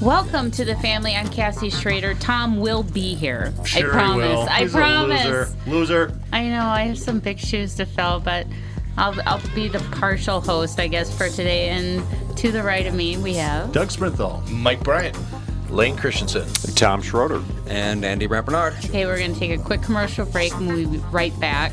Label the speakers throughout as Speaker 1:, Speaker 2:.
Speaker 1: Welcome to the family. I'm Cassie Schrader. Tom will be here.
Speaker 2: Sure
Speaker 1: I promise.
Speaker 2: He will.
Speaker 1: I
Speaker 2: He's
Speaker 1: promise.
Speaker 2: A loser. loser.
Speaker 1: I know I have some big shoes to fill, but I'll I'll be the partial host, I guess, for today. And to the right of me, we have
Speaker 2: Doug Sprinthal.
Speaker 3: Mike Bryant.
Speaker 4: Lane Christensen.
Speaker 5: Tom Schroeder.
Speaker 6: And Andy Brant Barnard.
Speaker 1: Okay, we're going to take a quick commercial break and we'll be right back.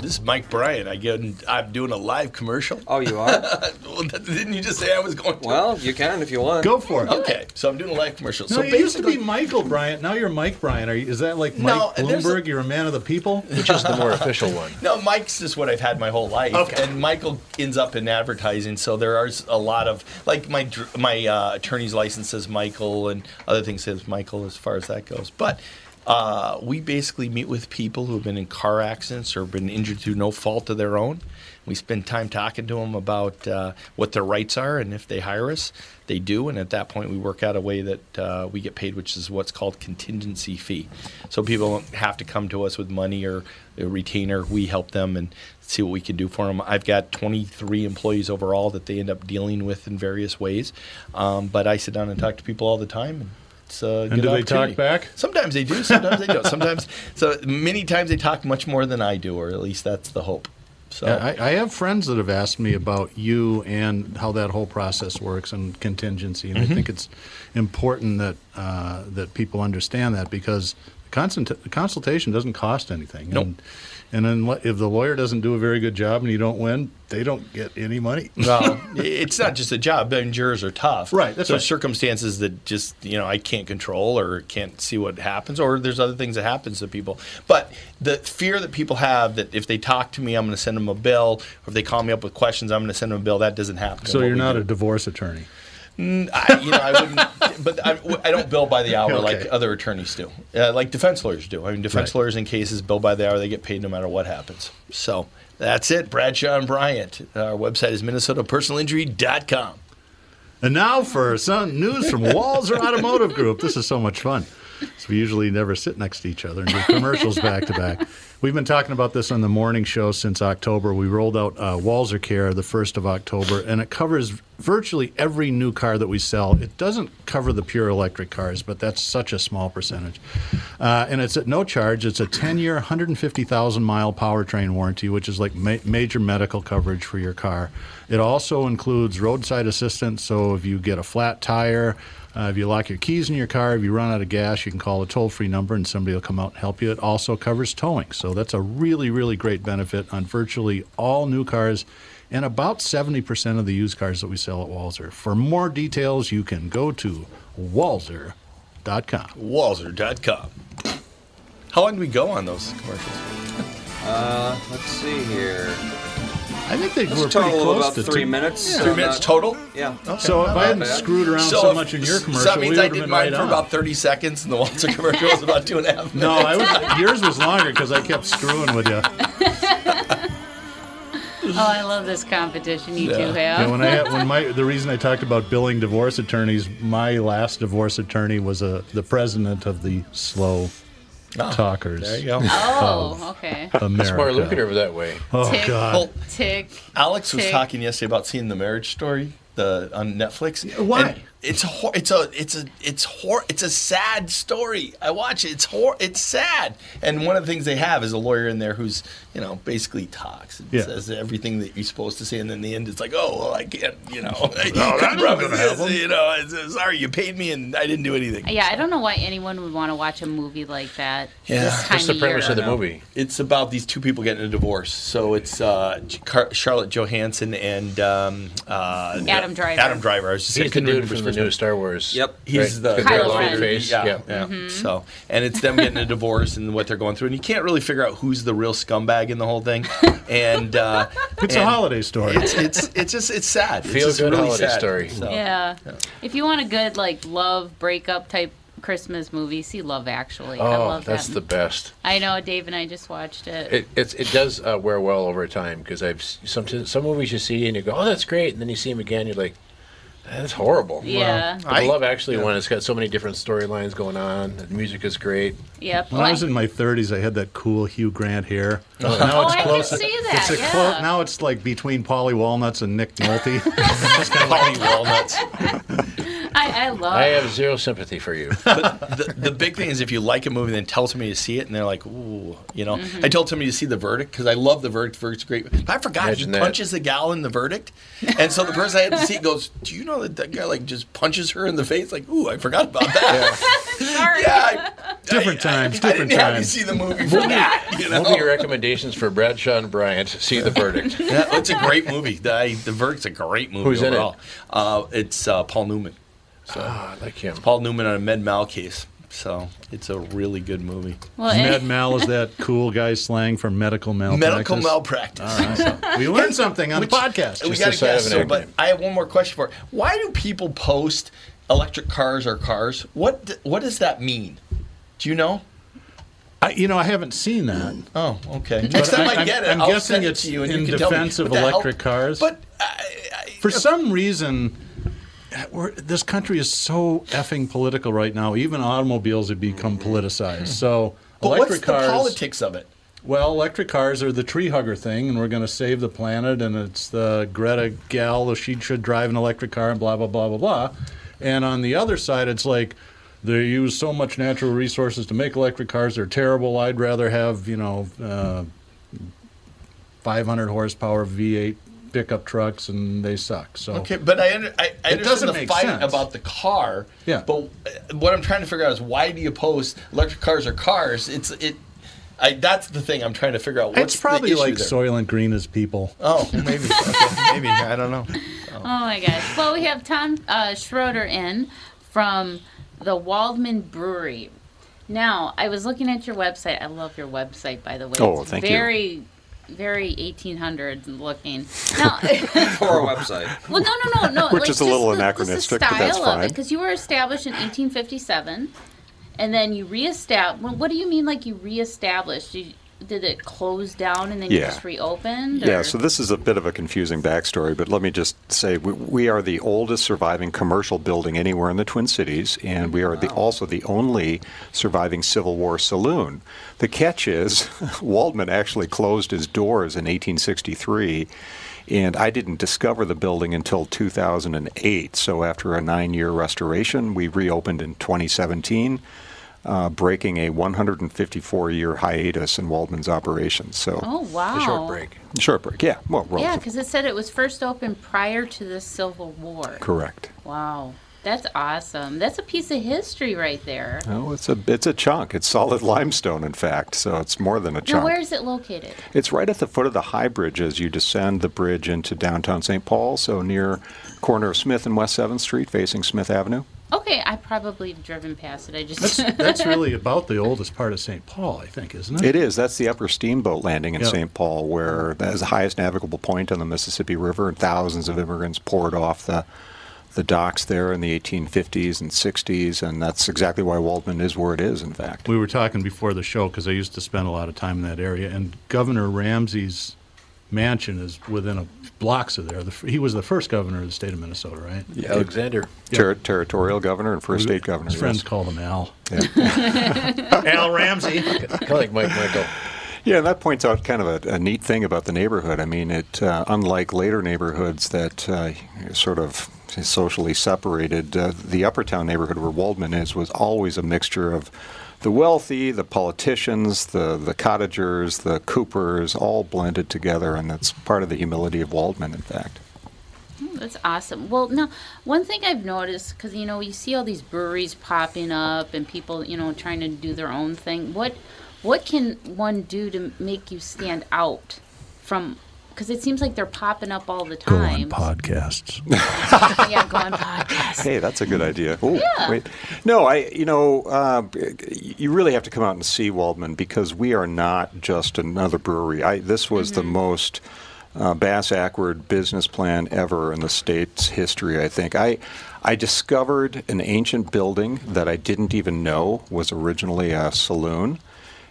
Speaker 3: This is Mike Bryant. I get, I'm doing a live commercial.
Speaker 6: Oh, you are?
Speaker 3: well, didn't you just say I was going to?
Speaker 6: Well, you can if you want.
Speaker 2: Go for it.
Speaker 3: Okay, so I'm doing a live commercial.
Speaker 2: No,
Speaker 3: so
Speaker 2: you used to be Michael Bryant. Now you're Mike Bryant. Are you, is that like Mike
Speaker 3: No, there's
Speaker 2: Bloomberg?
Speaker 3: a-
Speaker 2: you're a man of the people.
Speaker 4: Which is the more official one?
Speaker 3: no, Mike's just what I've had my whole life.
Speaker 2: Okay.
Speaker 3: And Michael ends up in advertising, so there are a lot of like my my uh, attorney's license says Michael, and other things says Michael as far as that goes. But uh, we basically meet with people who have been in car accidents or been injured through no fault of their own. We spend time talking to them about uh, what their rights are, and if they hire us, they do. And at that point, we work out a way that uh, we get paid, which is what's called contingency fee. So people don't have to come to us with money or a retainer. We help them and see what we can do for them. I've got 23 employees overall that they end up dealing with in various ways. Um, but I sit down and talk to people all the time. A
Speaker 2: And do they talk back?
Speaker 3: Sometimes they do. Sometimes they don't. Sometimes, so many times they talk much more than I do, or at least that's the hope. So
Speaker 2: Yeah, I, I have friends that have asked me about you and how that whole process works and contingency, and
Speaker 3: Mm-hmm.
Speaker 2: I think it's important that uh, that people understand that because the consult- consultation doesn't cost anything.
Speaker 3: Nope.
Speaker 2: And, and then if the lawyer doesn't do a very good job and you don't win, they don't get any money.
Speaker 3: well, it's not just a job. I mean, jurors are tough.
Speaker 2: Right, that's
Speaker 3: There's
Speaker 2: right.
Speaker 3: circumstances that just you know I can't control or can't see what happens, or there's other things that happens to people. But the fear that people have that if they talk to me, I'm going to send them a bill, or if they call me up with questions, I'm going to send them a bill. That doesn't happen.
Speaker 2: So you're not
Speaker 3: do-
Speaker 2: a divorce attorney.
Speaker 3: I, you know, I wouldn't, but I, I don't bill by the hour
Speaker 2: Okay.
Speaker 3: like other attorneys do, uh, like defense lawyers do. I mean, defense
Speaker 2: Right.
Speaker 3: lawyers in cases bill by the hour; they get paid no matter what happens. So that's it. Bradshaw and Bryant. Our website is minnesotapersonalinjury.com.
Speaker 2: And now for some news from Walser Automotive Group. This is so much fun. So we usually never sit next to each other and do commercials back to back. We've been talking about this on the morning show since October. We rolled out uh, Walser Care the 1st of October, and it covers virtually every new car that we sell. It doesn't cover the pure electric cars, but that's such a small percentage. Uh, and it's at no charge. It's a 10 year, 150,000 mile powertrain warranty, which is like ma- major medical coverage for your car. It also includes roadside assistance, so if you get a flat tire, uh, if you lock your keys in your car, if you run out of gas, you can call a toll free number and somebody will come out and help you. It also covers towing. So that's a really, really great benefit on virtually all new cars and about 70% of the used cars that we sell at Walser. For more details, you can go to walser.com.
Speaker 3: Walser.com. How long do we go on those commercials?
Speaker 6: Uh, let's see here.
Speaker 2: I think they
Speaker 6: Let's
Speaker 2: were pretty
Speaker 6: total
Speaker 2: close
Speaker 6: about
Speaker 2: to
Speaker 6: three
Speaker 2: two-
Speaker 6: minutes.
Speaker 3: Three minutes total?
Speaker 6: Yeah.
Speaker 2: So if I hadn't
Speaker 6: bad.
Speaker 2: screwed around so,
Speaker 3: if-
Speaker 2: much in your
Speaker 3: so
Speaker 2: commercial,
Speaker 3: that means
Speaker 2: we
Speaker 3: I did
Speaker 2: been
Speaker 3: mine
Speaker 2: right
Speaker 3: for
Speaker 2: on.
Speaker 3: about 30 seconds, and the Walser commercial was about two and a half minutes.
Speaker 2: No, I was, yours was longer because I kept screwing with you.
Speaker 1: Oh, I love this competition you two have.
Speaker 2: Yeah, when I had, when my the reason I talked about billing divorce attorneys, my last divorce attorney was a the president of the slow Ah, talkers.
Speaker 3: There you go.
Speaker 1: oh, okay.
Speaker 2: America.
Speaker 4: Smart looking over that way.
Speaker 2: Oh
Speaker 1: Tick.
Speaker 2: God.
Speaker 3: Well,
Speaker 1: Tick.
Speaker 3: Alex was talking yesterday about seeing the Marriage Story, the on Netflix.
Speaker 2: why?
Speaker 3: And it's hor- it's a it's a it's hor- it's a sad story. I watch it. It's hor- it's sad. And one of the things they have is a lawyer in there who's you know basically talks and
Speaker 2: Yeah.
Speaker 3: says everything that you're supposed to say, and then in the end it's like, oh well, I can't. You know, I
Speaker 2: that ain't
Speaker 3: couldn't
Speaker 2: gonna
Speaker 3: this,
Speaker 2: happen.
Speaker 3: You know, it's, uh, sorry, you paid me and I didn't do anything.
Speaker 1: Yeah, I don't know why anyone would want to watch a movie like that
Speaker 3: Yeah.
Speaker 1: this time
Speaker 4: What's the
Speaker 1: of
Speaker 4: premise
Speaker 1: year.
Speaker 4: of the movie?
Speaker 3: It's about these two people getting a divorce. So it's uh, Car- Charlotte Johansson and um, uh,
Speaker 1: Adam Driver.
Speaker 3: Adam Driver. I was just saying,
Speaker 4: He's the dude
Speaker 3: remember his
Speaker 4: from the new Star Wars.
Speaker 6: Yep.
Speaker 3: He's
Speaker 4: right?
Speaker 3: the
Speaker 4: With their
Speaker 1: Kylo Ren.
Speaker 4: face.
Speaker 3: Yeah,
Speaker 4: Yeah.
Speaker 3: yeah.
Speaker 1: Mm-hmm.
Speaker 3: So, and it's them getting a divorce and what they're going through, and you can't really figure out who's the real scumbag in the whole thing. And uh,
Speaker 2: It's a holiday story.
Speaker 3: It's it's it's just it's sad. It's
Speaker 4: Feel good
Speaker 3: really
Speaker 4: holiday
Speaker 3: sad.
Speaker 4: story.
Speaker 3: So,
Speaker 1: Yeah. If you want a good like love breakup type Christmas movie, see Love Actually. I
Speaker 4: Oh,
Speaker 1: love
Speaker 4: that's
Speaker 1: that.
Speaker 4: the best.
Speaker 1: I know Dave and I just watched it.
Speaker 4: It it's, it does uh, wear well over time because I've s- some some movies you see and you go, oh, that's great, and then you see them again, you're like, that's horrible.
Speaker 1: yeah.
Speaker 4: But
Speaker 3: I-
Speaker 4: the Love Actually one, it's got so many different storylines going on. The music is great.
Speaker 1: Yep.
Speaker 2: When I was in my 30s, I had that cool Hugh Grant hair.
Speaker 1: oh,
Speaker 2: Now it's oh,
Speaker 1: I can
Speaker 2: close.
Speaker 1: see that.
Speaker 2: It's a
Speaker 1: yeah.
Speaker 2: clo- now it's like between Paulie Walnuts and Nick Nolte. Just kind of Paulie
Speaker 3: Walnuts.
Speaker 1: I, I love.
Speaker 4: I have zero sympathy for you.
Speaker 3: the, the big thing is if you like a movie, then tell somebody to see it, and they're like, "Ooh," you know.
Speaker 1: Mm-hmm.
Speaker 3: I told somebody to see The Verdict because I love The Verdict. Verdict's great. But I forgot
Speaker 4: Imagine
Speaker 3: he
Speaker 4: that.
Speaker 3: punches the gal in The Verdict, and so the person I had to see goes, "Do you know that that guy like just punches her in the face?" Like, "Ooh, I forgot about that."
Speaker 1: Sorry.
Speaker 3: yeah, I,
Speaker 2: Different
Speaker 3: I-
Speaker 2: times,
Speaker 3: I, I
Speaker 2: different
Speaker 3: didn't have you
Speaker 2: times.
Speaker 3: see the movie for that. You know,
Speaker 4: Movie recommendations for Bradshaw and Bryant. See the verdict.
Speaker 3: yeah, it's a great movie. The, the Verdict's a great movie
Speaker 4: Who's in it?
Speaker 3: overall. Uh, it's uh, Paul Newman.
Speaker 4: Ah, I like him.
Speaker 3: Paul Newman on a Med Mal case. So it's a really good movie.
Speaker 1: Well,
Speaker 2: med mal is that cool guy slang for medical malpractice.
Speaker 3: Medical malpractice.
Speaker 2: We learned something on
Speaker 3: Which-
Speaker 2: the podcast.
Speaker 3: We got
Speaker 4: the
Speaker 3: to
Speaker 4: side
Speaker 3: guess.
Speaker 4: of
Speaker 3: So, but. I have one more question for. you. Why do people post electric cars or cars? What What does that mean? Do you know?
Speaker 2: I, you know, I haven't seen that.
Speaker 3: Oh, okay. Next time I,
Speaker 2: I'm-
Speaker 3: get it,
Speaker 2: I'm
Speaker 3: I'll
Speaker 2: guessing
Speaker 3: send it
Speaker 2: it's
Speaker 3: to you, and
Speaker 2: in
Speaker 3: you can tell me,
Speaker 2: defense of
Speaker 3: what hell-
Speaker 2: electric cars.
Speaker 3: But I, I,
Speaker 2: For some reason, we're, this country is so effing political right now. Even automobiles have become politicized. So
Speaker 3: but
Speaker 2: electric
Speaker 3: what's
Speaker 2: cars.
Speaker 3: the politics of it?
Speaker 2: Well, electric cars are the tree hugger thing, and we're going to save the planet. And it's the Greta gal; that she should drive an electric car, and blah blah blah blah blah. And on the other side, it's like they use so much natural resources to make electric cars. They're terrible. I'd rather have you know uh, 500 horsepower V8 pickup trucks, and they suck. So
Speaker 3: Okay, but I, under, I, I
Speaker 2: It doesn't
Speaker 3: understand the fight
Speaker 2: sense.
Speaker 3: about the car.
Speaker 2: Yeah.
Speaker 3: But uh, what I'm trying to figure out is why do you post electric cars or cars? It's it. I, that's the thing I'm trying to figure out. What's
Speaker 2: it's probably
Speaker 3: the issue
Speaker 2: like
Speaker 3: there?
Speaker 2: Soylent Green as people.
Speaker 3: Oh, maybe. okay, maybe I don't know.
Speaker 1: Oh my gosh. Well, we have Tom uh, Schroeder in from the Waldmann Brewery. Now, I was looking at your website. I love your website, by the way.
Speaker 5: Oh,
Speaker 1: it's
Speaker 5: thank you.
Speaker 1: very, very 1800s looking. Now,
Speaker 6: For our website.
Speaker 1: well, no, no, no, no.
Speaker 5: Which
Speaker 1: like,
Speaker 5: is a little
Speaker 1: the-
Speaker 5: anachronistic,
Speaker 1: the
Speaker 5: but that's
Speaker 1: style of
Speaker 5: fine.
Speaker 1: Because you were established in 1857, and then you reestablished. Well, what do you mean, like you reestablished? You, did it close down and then you
Speaker 5: Yeah.
Speaker 1: just reopened?
Speaker 5: Yeah,
Speaker 1: or-
Speaker 5: so this is a bit of a confusing backstory, but let me just say we, we are the oldest surviving commercial building anywhere in the Twin Cities, and we are the, also the only surviving Civil War saloon. The catch is, Waldmann actually closed his doors in 1863. And I didn't discover the building until 2008. So, after a nine year restoration, we reopened in 2017, uh, breaking a 154 year hiatus in Waldmann's operations. So,
Speaker 1: Oh wow!
Speaker 4: A short break.
Speaker 5: Short break, yeah. Well,
Speaker 1: Yeah, because it said it was first opened prior to the Civil War.
Speaker 5: correct.
Speaker 1: Wow, that's awesome. That's a piece of history right there.
Speaker 5: Oh, it's a it's a chunk. It's solid limestone, in fact. So it's more than a
Speaker 1: Now,
Speaker 5: chunk.
Speaker 1: where is it located?
Speaker 5: It's right at the foot of the High Bridge as you descend the bridge into downtown St. Paul. So near corner of Smith and West Seventh Street, facing Smith Avenue.
Speaker 1: Okay, I probably have driven past it. I just
Speaker 2: That's that's really about the oldest part of St. Paul, I think, isn't it?
Speaker 5: It is. That's the upper steamboat landing in
Speaker 2: Yeah.
Speaker 5: St. Paul, where that is the highest navigable point on the Mississippi River, and thousands of immigrants poured off the the docks there in the 1850s and 60s, and that's exactly why Waldmann is where it is. In fact.
Speaker 2: We were talking before the show because I used to spend a lot of time in that area, and Governor Ramsey's mansion is within a blocks of there. The, he was the first governor of the state of Minnesota, right?
Speaker 4: Yeah, Alexander.
Speaker 5: Ter- territorial governor and first state governor.
Speaker 2: His friends
Speaker 5: yes.
Speaker 2: called him Al.
Speaker 5: Yeah.
Speaker 2: Al Ramsey.
Speaker 4: Kind of like Mike Michael.
Speaker 5: Yeah, and that points out kind of a, a neat thing about the neighborhood. I mean, it uh, unlike later neighborhoods that uh, sort of socially separated, uh, the Uppertown neighborhood where Waldmann is was always a mixture of the wealthy, the politicians, the the cottagers, the Coopers, all blended together, and that's part of the humility of Waldmann, in fact.
Speaker 1: Oh, That's awesome. Well, now, one thing I've noticed, because, you know, you see all these breweries popping up and people, you know, trying to do their own thing. What what can one do to make you stand out from because it seems like they're popping up all the time.
Speaker 2: Go on
Speaker 1: time.
Speaker 2: podcasts.
Speaker 1: yeah, go on podcast.
Speaker 5: Hey, that's a good idea. Oh,
Speaker 1: Yeah.
Speaker 5: wait. No, I, you know, uh, you really have to come out and see Waldmann because we are not just another brewery. I, this was the most uh, bass ackward business plan ever in the state's history, I think. I, I discovered an ancient building that I didn't even know was originally a saloon.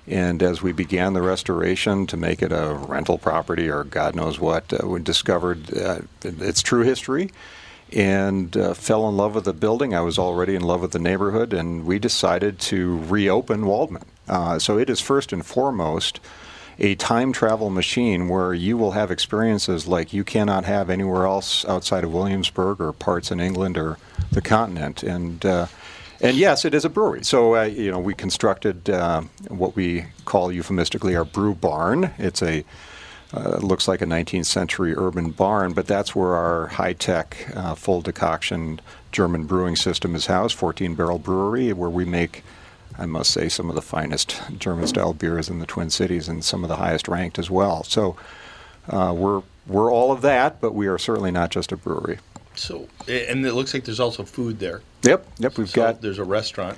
Speaker 5: And as we began the restoration to make it a rental property or God knows what, uh, we discovered uh, its true history and uh, fell in love with the building. I was already in love with the neighborhood, and we decided to reopen Waldmann. Uh, so it is first and foremost a time travel machine where you will have experiences like you cannot have anywhere else outside of Williamsburg or parts in England or the continent. And uh, and yes, it is a brewery. So uh, you know we constructed uh, what we call euphemistically our brew barn. It's a uh, looks like a 19th century urban barn, but that's where our high tech, uh, full decoction German brewing system is housed, 14 barrel brewery, where we make, I must say, some of the finest German style beers in the Twin Cities and some of the highest ranked as well. So uh, we're, we're all of that, but we are certainly not just a brewery.
Speaker 3: So, and it looks like there's also food there.
Speaker 5: Yep, yep, we've
Speaker 3: So
Speaker 5: got
Speaker 3: there's a restaurant.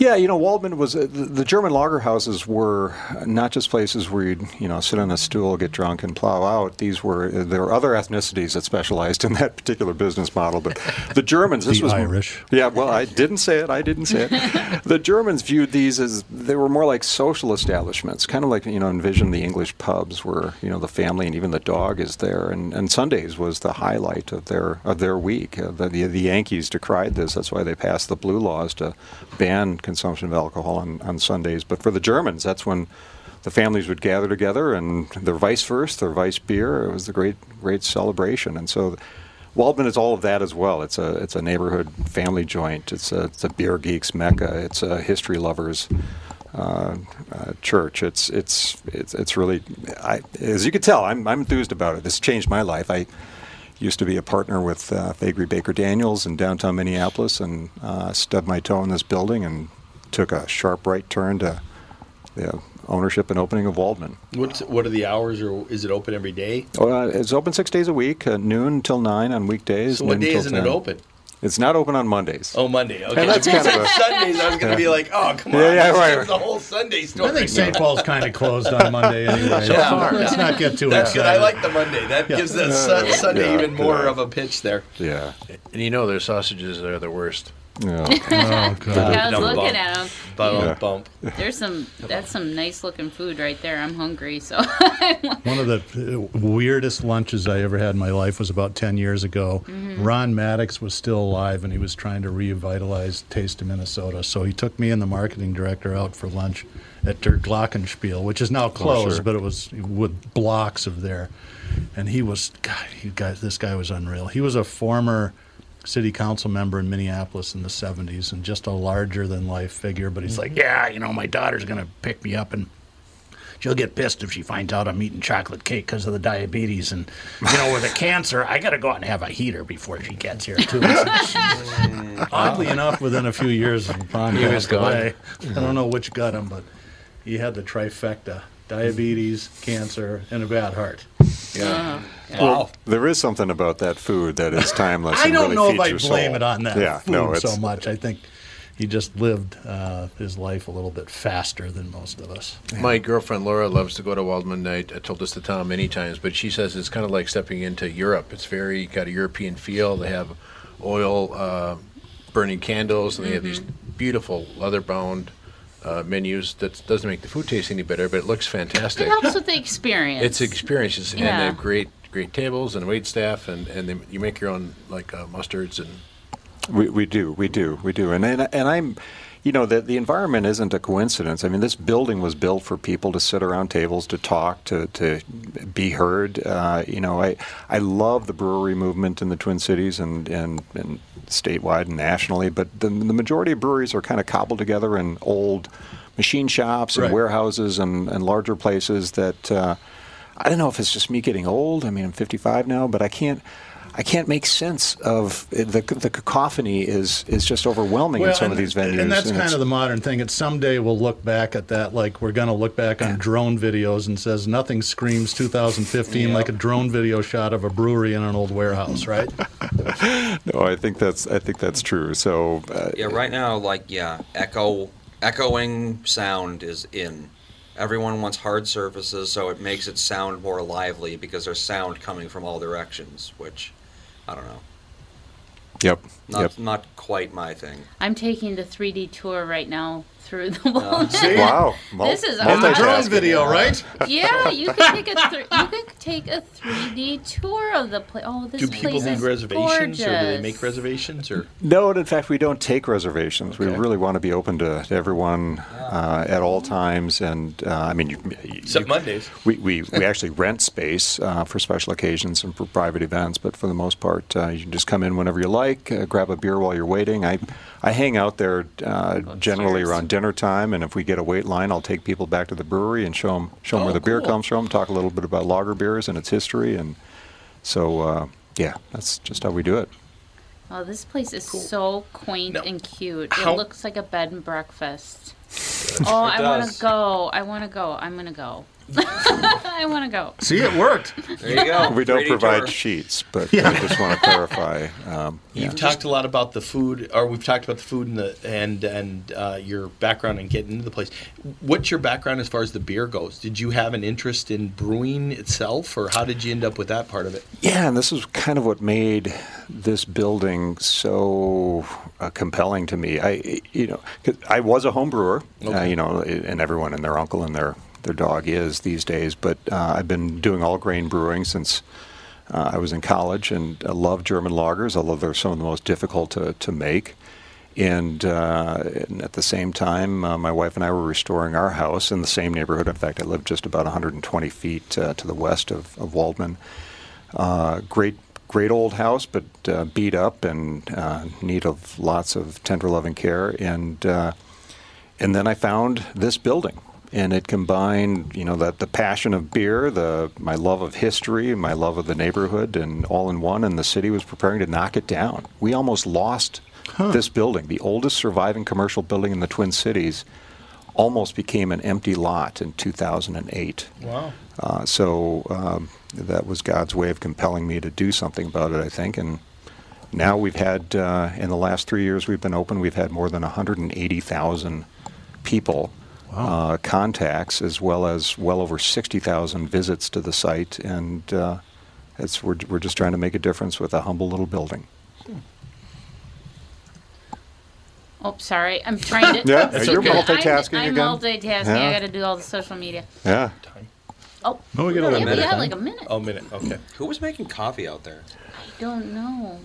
Speaker 5: Yeah, you know, Waldmann was uh, the, the German lager houses were not just places where you'd you know sit on a stool, get drunk, and plow out. These were there were other ethnicities that specialized in that particular business model, but the Germans. this
Speaker 2: The
Speaker 5: was
Speaker 2: Irish.
Speaker 5: Yeah, well, I didn't say it. I didn't say it. the Germans viewed these as they were more like social establishments, kind of like you know envision the English pubs where you know the family and even the dog is there, and, and Sundays was the highlight of their of their week. Uh, the, the the Yankees decried this. That's why they passed the blue laws to ban consumption of alcohol on, on Sundays. But for the Germans, that's when the families would gather together and their vice first, their vice beer. It was a great great celebration, and so. Waldmann is all of that as well. It's a it's a neighborhood family joint. It's a it's a beer geeks mecca. It's a history lovers uh, uh, church. It's it's it's it's really. I, as you can tell, I'm I'm enthused about it. This changed my life. I used to be a partner with uh, Faegre Baker Daniels in downtown Minneapolis, and uh, stubbed my toe in this building and took a sharp right turn to the ownership and opening of Waldmann.
Speaker 3: What's what are the hours, or is it open every day?
Speaker 5: Uh, it's open six days a week, uh, noon till nine on weekdays.
Speaker 3: So what
Speaker 5: noon
Speaker 3: day
Speaker 5: till
Speaker 3: isn't it open?
Speaker 5: It's not open on Mondays.
Speaker 3: Oh, Monday. Okay.
Speaker 5: And that's kind of a-
Speaker 3: Sundays. I was going to be like, oh, come on.
Speaker 5: Yeah, yeah,
Speaker 3: let's
Speaker 5: right,
Speaker 3: The whole Sunday story.
Speaker 2: I think St. Paul's kind of closed on Monday anyway.
Speaker 3: So far.
Speaker 2: Let's not get too
Speaker 3: That's good.
Speaker 2: excited.
Speaker 3: I like the Monday. That gives the sun, Sunday
Speaker 5: yeah,
Speaker 3: even more
Speaker 5: yeah.
Speaker 3: of a pitch there.
Speaker 5: Yeah.
Speaker 4: And you know their sausages are the worst.
Speaker 5: Yeah.
Speaker 2: Oh, God.
Speaker 1: Yeah, I was
Speaker 3: Dumb
Speaker 1: looking
Speaker 3: bump.
Speaker 1: at them.
Speaker 3: Bump,
Speaker 5: Yeah.
Speaker 3: bump.
Speaker 1: There's some. That's some nice looking food right there. I'm hungry, so
Speaker 2: One of the uh, weirdest lunches I ever had in my life was about 10 years ago. Ron Maddox was still alive and he was trying to revitalize Taste of Minnesota. So he took me and the marketing director out for lunch at Der Glockenspiel, which is now closed,
Speaker 5: sure.
Speaker 2: but it was with blocks of there. And he was, God, he guy, this guy was unreal. He was a former city council member in Minneapolis in the 70s and just a larger than life figure. But he's like, mm-hmm. yeah, you know, my daughter's going to pick me up and she'll get pissed if she finds out I'm eating chocolate cake because of the diabetes and you know with the cancer I got to go out and have a heater before she gets here too. Oddly enough, within a few years, Ron
Speaker 4: He was
Speaker 2: passed
Speaker 4: gone.
Speaker 2: away. I don't mm-hmm. know which got him, but he had the trifecta: diabetes, cancer, and a bad heart.
Speaker 4: Yeah.
Speaker 3: Wow.
Speaker 5: There is something about that food that is timeless.
Speaker 2: I don't
Speaker 5: really
Speaker 2: know if I blame
Speaker 5: soul.
Speaker 2: it on that
Speaker 5: yeah,
Speaker 2: food
Speaker 5: no,
Speaker 2: so much. I think he just lived uh, his life a little bit faster than most of us.
Speaker 4: My girlfriend Laura loves to go to Waldmann Night. I told this to Tom many times, but she says it's kind of like stepping into Europe. It's very got a European feel. They have oil uh, burning candles, and they have these beautiful leather-bound uh, menus. That doesn't make the food taste any better, but it looks fantastic.
Speaker 1: it helps with the experience.
Speaker 4: It's experiences, and they have great great tables and wait staff, and and they, you make your own like uh, mustards and
Speaker 5: We, we do, we do, we do, and and, and I'm, you know, the the environment isn't a coincidence. I mean, this building was built for people to sit around tables, to talk, to to be heard. Uh, you know, I I love the brewery movement in the Twin Cities and and, and statewide and nationally, but the the majority of breweries are kind of cobbled together in old machine shops and
Speaker 2: Right.
Speaker 5: warehouses and, and larger places that. Uh, I don't know if it's just me getting old. I mean, I'm 55 now, but I can't. I can't make sense of the the cacophony is is just overwhelming in some
Speaker 2: and,
Speaker 5: of these venues.
Speaker 2: and that's kind of the modern thing. It's someday we'll look back at that like we're going to look back on drone videos and says nothing screams 2015 like a drone video shot of a brewery in an old warehouse, right?
Speaker 5: no, I think that's I think that's true. So uh,
Speaker 6: Yeah, right now, like yeah, echo, echoing sound is in. Everyone wants hard surfaces, so it makes it sound more lively because there's sound coming from all directions, which I don't know.
Speaker 5: Yep.
Speaker 6: Not
Speaker 5: yep.
Speaker 6: not quite my thing.
Speaker 1: I'm taking the 3D tour right now through the wall.
Speaker 2: See?
Speaker 5: Wow.
Speaker 1: This is
Speaker 2: And the drone video, right?
Speaker 1: Yeah, you can take a th- you can take a 3D tour of the place. Oh, this
Speaker 3: Do
Speaker 1: place
Speaker 3: people need
Speaker 1: is
Speaker 3: reservations,
Speaker 1: gorgeous.
Speaker 3: or do they make reservations, or
Speaker 5: No, and in fact, we don't take reservations. We really want to be open to, to everyone uh, at all times. And uh, I mean, you, you,
Speaker 3: except Mondays?
Speaker 5: we, we, we actually rent space uh, for special occasions and for private events, but for the most part, uh, you can just come in whenever you like, uh, grab a beer while you're waiting. I, I hang out there uh, generally
Speaker 1: cheers.
Speaker 5: around dinner time, and if we get a wait line, I'll take people back to the brewery and show them, show 'em
Speaker 3: Oh,
Speaker 5: where the beer comes from, talk a little bit about lager beers and its history. And so, uh, yeah, that's just how we do it.
Speaker 1: Oh, this place is so quaint
Speaker 3: Now,
Speaker 1: and cute.
Speaker 3: how-
Speaker 1: It looks like a bed and breakfast. oh, I want to go. I want to go. I'm gonna go. I want to go.
Speaker 2: See, it worked.
Speaker 6: There you go.
Speaker 5: We don't
Speaker 6: 3D
Speaker 5: provide
Speaker 6: tour.
Speaker 5: sheets, but I just want to clarify. Um, yeah.
Speaker 3: You've talked a lot about the food, or we've talked about the food and the and and uh, your background and getting into the place. What's your background as far as the beer goes? Did you have an interest in brewing itself, or how did you end up with that part of it?
Speaker 5: Yeah, and this is kind of what made this building so uh, compelling to me. I, you know, 'cause I was a home brewer, uh,
Speaker 3: Okay.
Speaker 5: you know, and everyone and their uncle and their their dog is these days. But uh, I've been doing all grain brewing since uh, I was in college, and I love German lagers. although they're some of the most difficult to to make. And, uh, and at the same time, uh, my wife and I were restoring our house in the same neighborhood. In fact, I lived just about 120 feet uh, to the west of, of Waldmann. Uh, great, great old house, but uh, beat up and uh, need of lots of tender loving care. And uh, and then I found this building, and it combined, you know, that the passion of beer, the my love of history, my love of the neighborhood, and all in one. And the city was preparing to knock it down. We almost lost this building, the oldest surviving commercial building in the Twin Cities. Almost became an empty lot in 2008.
Speaker 3: Wow.
Speaker 5: Uh, so um, that was God's way of compelling me to do something about it, I think. And now we've had, uh, in the last three years we've been open, we've had more than 180,000 people uh, contacts, as well as well over 60,000 visits to the site. And uh, it's, we're, we're just trying to make a difference with a humble little building.
Speaker 1: Oh, sorry. I'm trying to.
Speaker 5: Yeah,
Speaker 1: See,
Speaker 5: you're
Speaker 1: I'm-
Speaker 5: multitasking
Speaker 1: I'm,
Speaker 5: again.
Speaker 1: multitasking.
Speaker 5: Yeah.
Speaker 1: I got to do all the social media.
Speaker 5: Yeah.
Speaker 1: Oh,
Speaker 2: No, we get a
Speaker 1: yeah,
Speaker 2: little
Speaker 1: we
Speaker 2: bit
Speaker 1: got like a minute.
Speaker 3: Oh, minute. Okay.
Speaker 6: Who was making coffee out there?
Speaker 1: I don't know.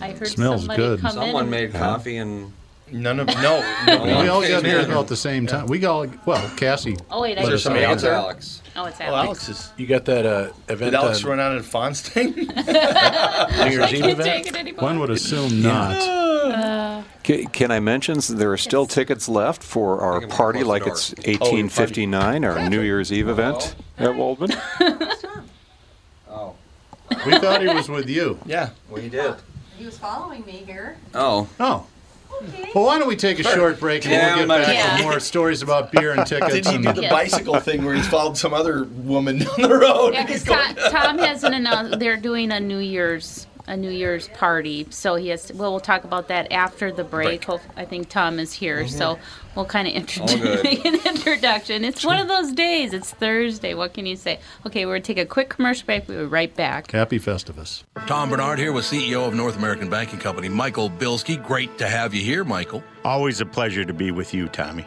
Speaker 1: I heard
Speaker 2: Smells
Speaker 1: somebody
Speaker 2: good.
Speaker 1: come
Speaker 6: Someone
Speaker 1: in.
Speaker 6: made coffee and
Speaker 3: None of no. no
Speaker 2: We all got here
Speaker 6: Yeah.
Speaker 2: about the same time. We all well, Cassie.
Speaker 1: Oh wait, I
Speaker 3: Is there
Speaker 1: can
Speaker 3: somebody
Speaker 1: see
Speaker 3: out
Speaker 1: it.
Speaker 6: it's? Alex.
Speaker 1: Oh, it's
Speaker 3: Oh,
Speaker 1: Alex.
Speaker 3: Alex is.
Speaker 4: You got that uh, event
Speaker 3: Did Alex
Speaker 4: on
Speaker 3: run out of Fonz thing?
Speaker 4: New Year's
Speaker 1: I
Speaker 4: Eve
Speaker 1: can't
Speaker 4: event?
Speaker 1: take it anymore.
Speaker 2: One would assume not.
Speaker 5: Can, can I mention s- there are still tickets left for our party like
Speaker 6: door.
Speaker 5: it's
Speaker 3: Oh,
Speaker 5: 1859, our New Year's Eve event at Waldmann?
Speaker 6: Oh.
Speaker 2: We thought he was with you.
Speaker 3: yeah.
Speaker 6: Well, you did.
Speaker 7: He was following me here.
Speaker 6: Oh.
Speaker 2: Oh. Well, why don't we take a short break and we'll get back
Speaker 1: Yeah.
Speaker 2: to more stories about beer and tickets.
Speaker 3: Did he do the
Speaker 1: Yeah.
Speaker 3: bicycle thing where he's followed some other woman down the road?
Speaker 1: Yeah, because
Speaker 3: going-
Speaker 1: Tom, Tom hasn't announced they're doing a New Year's a New Year's party, so he has. well, we'll talk about that after the break. Hope, I think Tom is here, so mm-hmm. We'll kind of introduce make an introduction. It's one of those days. It's Thursday. What can you say? Okay, we're gonna take a quick commercial break. We'll be right back.
Speaker 2: Happy Festivus.
Speaker 8: Tom Barnard here with CEO of North American Banking Company, Michael Bilski. Great to have you here, Michael.
Speaker 9: Always a pleasure to be with you, Tommy.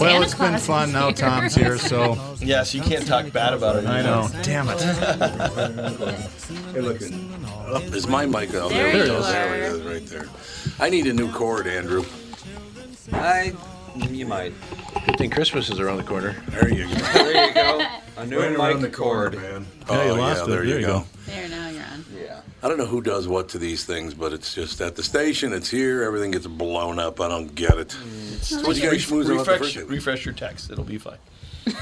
Speaker 2: Well, it's been fun. Now Tom's here, so
Speaker 3: Yes, you can't talk bad about it.
Speaker 2: I know. Damn it.
Speaker 10: Hey, look. Up is my mic out
Speaker 1: There
Speaker 10: there.
Speaker 1: you
Speaker 10: There it is, right there. I need a new cord, Andrew.
Speaker 6: I, you might.
Speaker 4: Good thing Christmas is around the corner.
Speaker 10: There you go.
Speaker 6: There you go. A new
Speaker 10: Right around
Speaker 6: mic
Speaker 10: the corner,
Speaker 6: cord.
Speaker 10: man.
Speaker 2: Yeah, you
Speaker 10: oh,
Speaker 2: lost
Speaker 10: yeah,
Speaker 2: it.
Speaker 10: there, you go.
Speaker 1: There, now you're on.
Speaker 6: Yeah.
Speaker 10: I don't know who does what to these things, but it's just at the station, it's here, everything gets blown up. I don't get it.
Speaker 3: Mm.
Speaker 10: What you guys schmoozing about the
Speaker 3: refresh,
Speaker 10: first
Speaker 3: refresh your text. It'll be fine.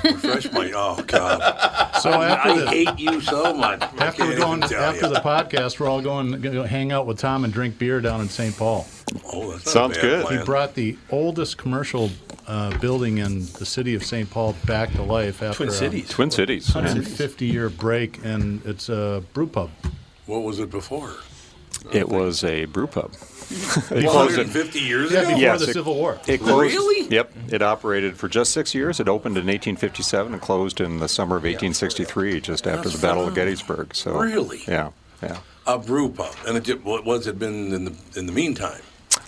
Speaker 10: Refresh my. Oh God!
Speaker 2: So after
Speaker 10: I
Speaker 2: the
Speaker 10: hate you so much. I
Speaker 2: after we're
Speaker 10: can't
Speaker 2: going
Speaker 10: even tell
Speaker 2: after
Speaker 10: you.
Speaker 2: the podcast, we're all going to go hang out with Tom and drink beer down in St. Paul.
Speaker 10: Oh, that's not a
Speaker 5: Sounds
Speaker 10: bad
Speaker 5: good.
Speaker 2: He brought the oldest commercial uh, building in the city of St. Paul back to life after
Speaker 3: Twin
Speaker 2: a
Speaker 3: Cities.
Speaker 5: Twin Cities.
Speaker 2: 150 year break, and it's a brew pub.
Speaker 10: What was it before?
Speaker 5: It was a brew pub. It
Speaker 10: Well,
Speaker 5: closed in-
Speaker 10: 150 years
Speaker 2: Yeah,
Speaker 10: ago.
Speaker 2: before
Speaker 5: Yes,
Speaker 2: the
Speaker 5: it-
Speaker 2: Civil War.
Speaker 5: It closed,
Speaker 10: Really?
Speaker 5: Yep. It operated for just six years. It opened in 1857 and closed in the summer of 1863, just after the Battle of Gettysburg. So
Speaker 10: Really?
Speaker 5: Yeah. Yeah.
Speaker 10: A brew pub, and it did, what was it been in the in the meantime?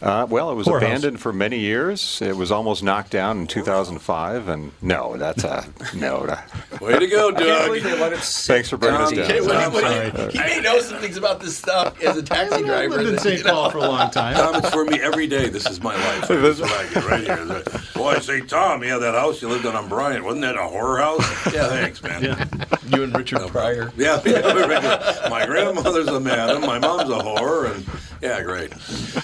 Speaker 5: Uh, well, it was
Speaker 2: Poorhouse.
Speaker 5: abandoned for many years. It was almost knocked down in 2005, and no, that's a no.
Speaker 10: Way to go,
Speaker 6: I
Speaker 10: Doug!
Speaker 6: they let it sit
Speaker 5: Thanks for bringing us down.
Speaker 3: Okay, what,
Speaker 10: I'm
Speaker 3: what-
Speaker 10: sorry.
Speaker 3: he may know some things about this stuff as a taxi driver.
Speaker 2: I've
Speaker 3: driver.
Speaker 2: lived in St. Paul for a long time.
Speaker 10: Tom, it's for me every day. This is my life. This is what I get right here. Boy, I say, Tom, yeah, that house you lived on on Bryant, wasn't that a horror house? Yeah, thanks, man.
Speaker 2: Yeah.
Speaker 3: You and Richard Pryor.
Speaker 10: Yeah, yeah, my grandmother's a madam, my mom's a whore, and yeah, great.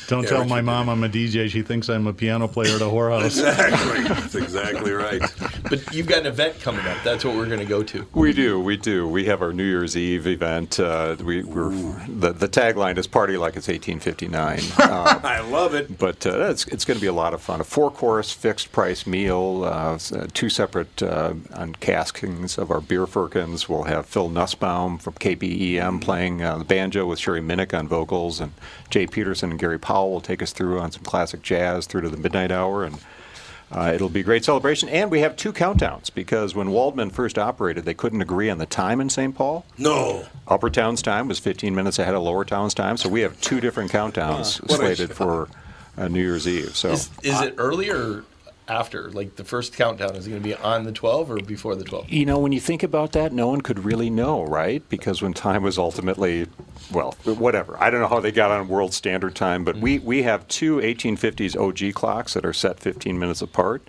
Speaker 2: Don't
Speaker 10: Yeah,
Speaker 2: tell my mom I'm a DJ. She thinks I'm a piano player at a whorehouse.
Speaker 10: Exactly. That's exactly right.
Speaker 3: But you've got an event coming up. That's what we're going to go to.
Speaker 5: We do, we do. We have our New Year's Eve event. Uh, we, we're, the, the tagline is "Party like it's 1859." Uh,
Speaker 10: I love it.
Speaker 5: But uh, it's, it's going to be a lot of fun. A four course fixed price meal, uh, uh, two separate uh, caskings of our beer firkins. We'll have Phil Nussbaum from KBEM playing uh, the banjo with Sherry Minnick on vocals, and Jay Peterson and Gary Powell will take us through on some classic jazz through to the midnight hour. And uh, it'll be a great celebration. And we have two countdowns because when Waldmann first operated, they couldn't agree on the time in St. Paul.
Speaker 10: No.
Speaker 5: Upper Town's time was 15 minutes ahead of Lower Town's time, so we have two different countdowns
Speaker 10: a
Speaker 5: slated for uh, New Year's Eve. So
Speaker 3: Is, is it early or after? Like the first countdown is it going to be on the 12 or before the 12?
Speaker 5: You know, when you think about that, no one could really know, right? Because when time was ultimately, well, whatever. I don't know how they got on world standard time, but we, we have two 1850s OG clocks that are set 15 minutes apart.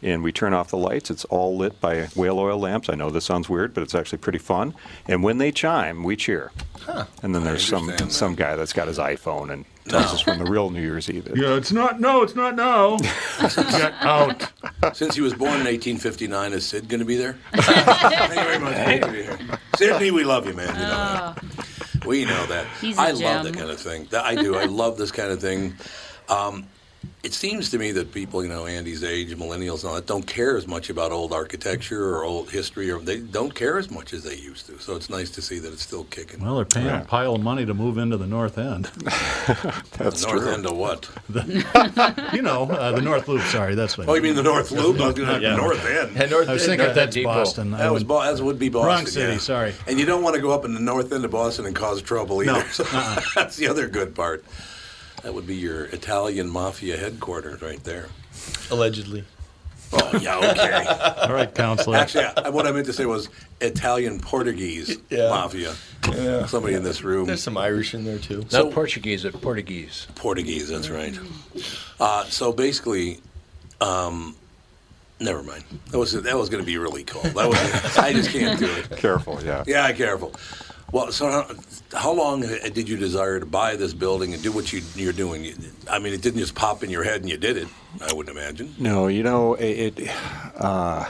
Speaker 5: And we turn off the lights. It's all lit by whale oil lamps. I know this sounds weird, but it's actually pretty fun. And when they chime, we cheer. And then there's some
Speaker 10: that.
Speaker 5: some guy that's got his iPhone and tells us when the real New Year's Eve is.
Speaker 2: Yeah, it's not. No, it's not now. Get out.
Speaker 10: Since he was born in 1859, is Sid going to be there? Thank you very much. Thank you. Sydney, we love you, man. You know that. We know that.
Speaker 1: He's a
Speaker 10: I love that kind of thing. I do. I love this kind of thing. Um, it seems to me that people, you know, Andy's age, millennials, and all that, don't care as much about old architecture or old history, or they don't care as much as they used to. So it's nice to see that it's still kicking.
Speaker 2: Well, they're paying a pile of money to move into the North End.
Speaker 10: That's north end of what?
Speaker 2: you know, uh, the North Loop. Sorry, that's what.
Speaker 10: Oh, you mean the North Loop? I was gonna-
Speaker 2: Yeah.
Speaker 10: North End.
Speaker 2: I was thinking that's Boston. I
Speaker 10: That was
Speaker 2: went-
Speaker 10: Bo- that would be Boston.
Speaker 2: Wrong city.
Speaker 10: yeah.
Speaker 2: Sorry.
Speaker 10: And you don't want to go up in the north end of Boston and cause trouble either.
Speaker 2: No.
Speaker 10: So that's the other good part. That would be your Italian mafia headquarters right there.
Speaker 3: Allegedly.
Speaker 10: Oh yeah, okay.
Speaker 2: All right, counselor.
Speaker 10: Actually, I, what I meant to say was Italian Portuguese
Speaker 3: Yeah.
Speaker 10: mafia.
Speaker 3: Yeah.
Speaker 10: Somebody in this room.
Speaker 3: There's some Irish in there too.
Speaker 4: Not Portuguese, but Portuguese.
Speaker 10: Portuguese, that's right. Uh, so basically, um, never mind. That was that was going to be really cold. That was, I just can't do it.
Speaker 5: Careful, yeah.
Speaker 10: Yeah, careful. Well, so how, long did you desire to buy this building and do what you, you're doing? I mean, it didn't just pop in your head and you did it. I wouldn't imagine.
Speaker 5: No, you know, it. it uh,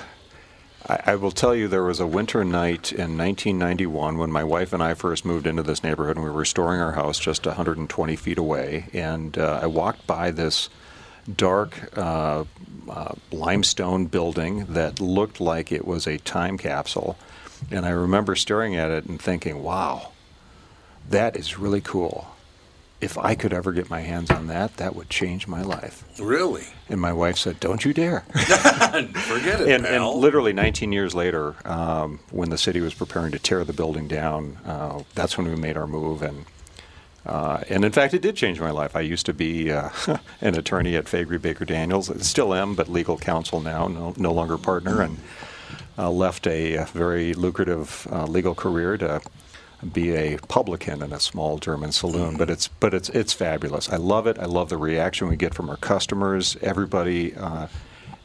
Speaker 5: I, I will tell you, there was a winter night in 1991 when my wife and I first moved into this neighborhood, and we were restoring our house just 120 feet away. And uh, I walked by this dark uh, uh, limestone building that looked like it was a time capsule. And I remember staring at it and thinking, wow, that is really cool. If I could ever get my hands on that, that would change my life.
Speaker 10: Really?
Speaker 5: And my wife said, "Don't you dare."
Speaker 10: Forget it,
Speaker 5: and, and literally 19 years later, um, when the city was preparing to tear the building down, uh, that's when we made our move. And uh, and in fact, it did change my life. I used to be uh, an attorney at Faegre Baker Daniels. Still am, but legal counsel now, no, no longer partner, and left a, uh, very lucrative uh, legal career to be a publican in a small German saloon. But it's but it's it's fabulous. I love it. I love the reaction we get from our customers. Everybody. Uh,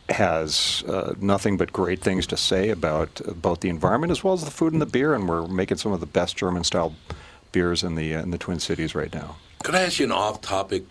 Speaker 5: has uh, nothing but great things to say about both the environment as well as the food and the beer, and we're making some of the best German-style beers in the uh, in the Twin Cities right now.
Speaker 10: Could I ask you an off-topic?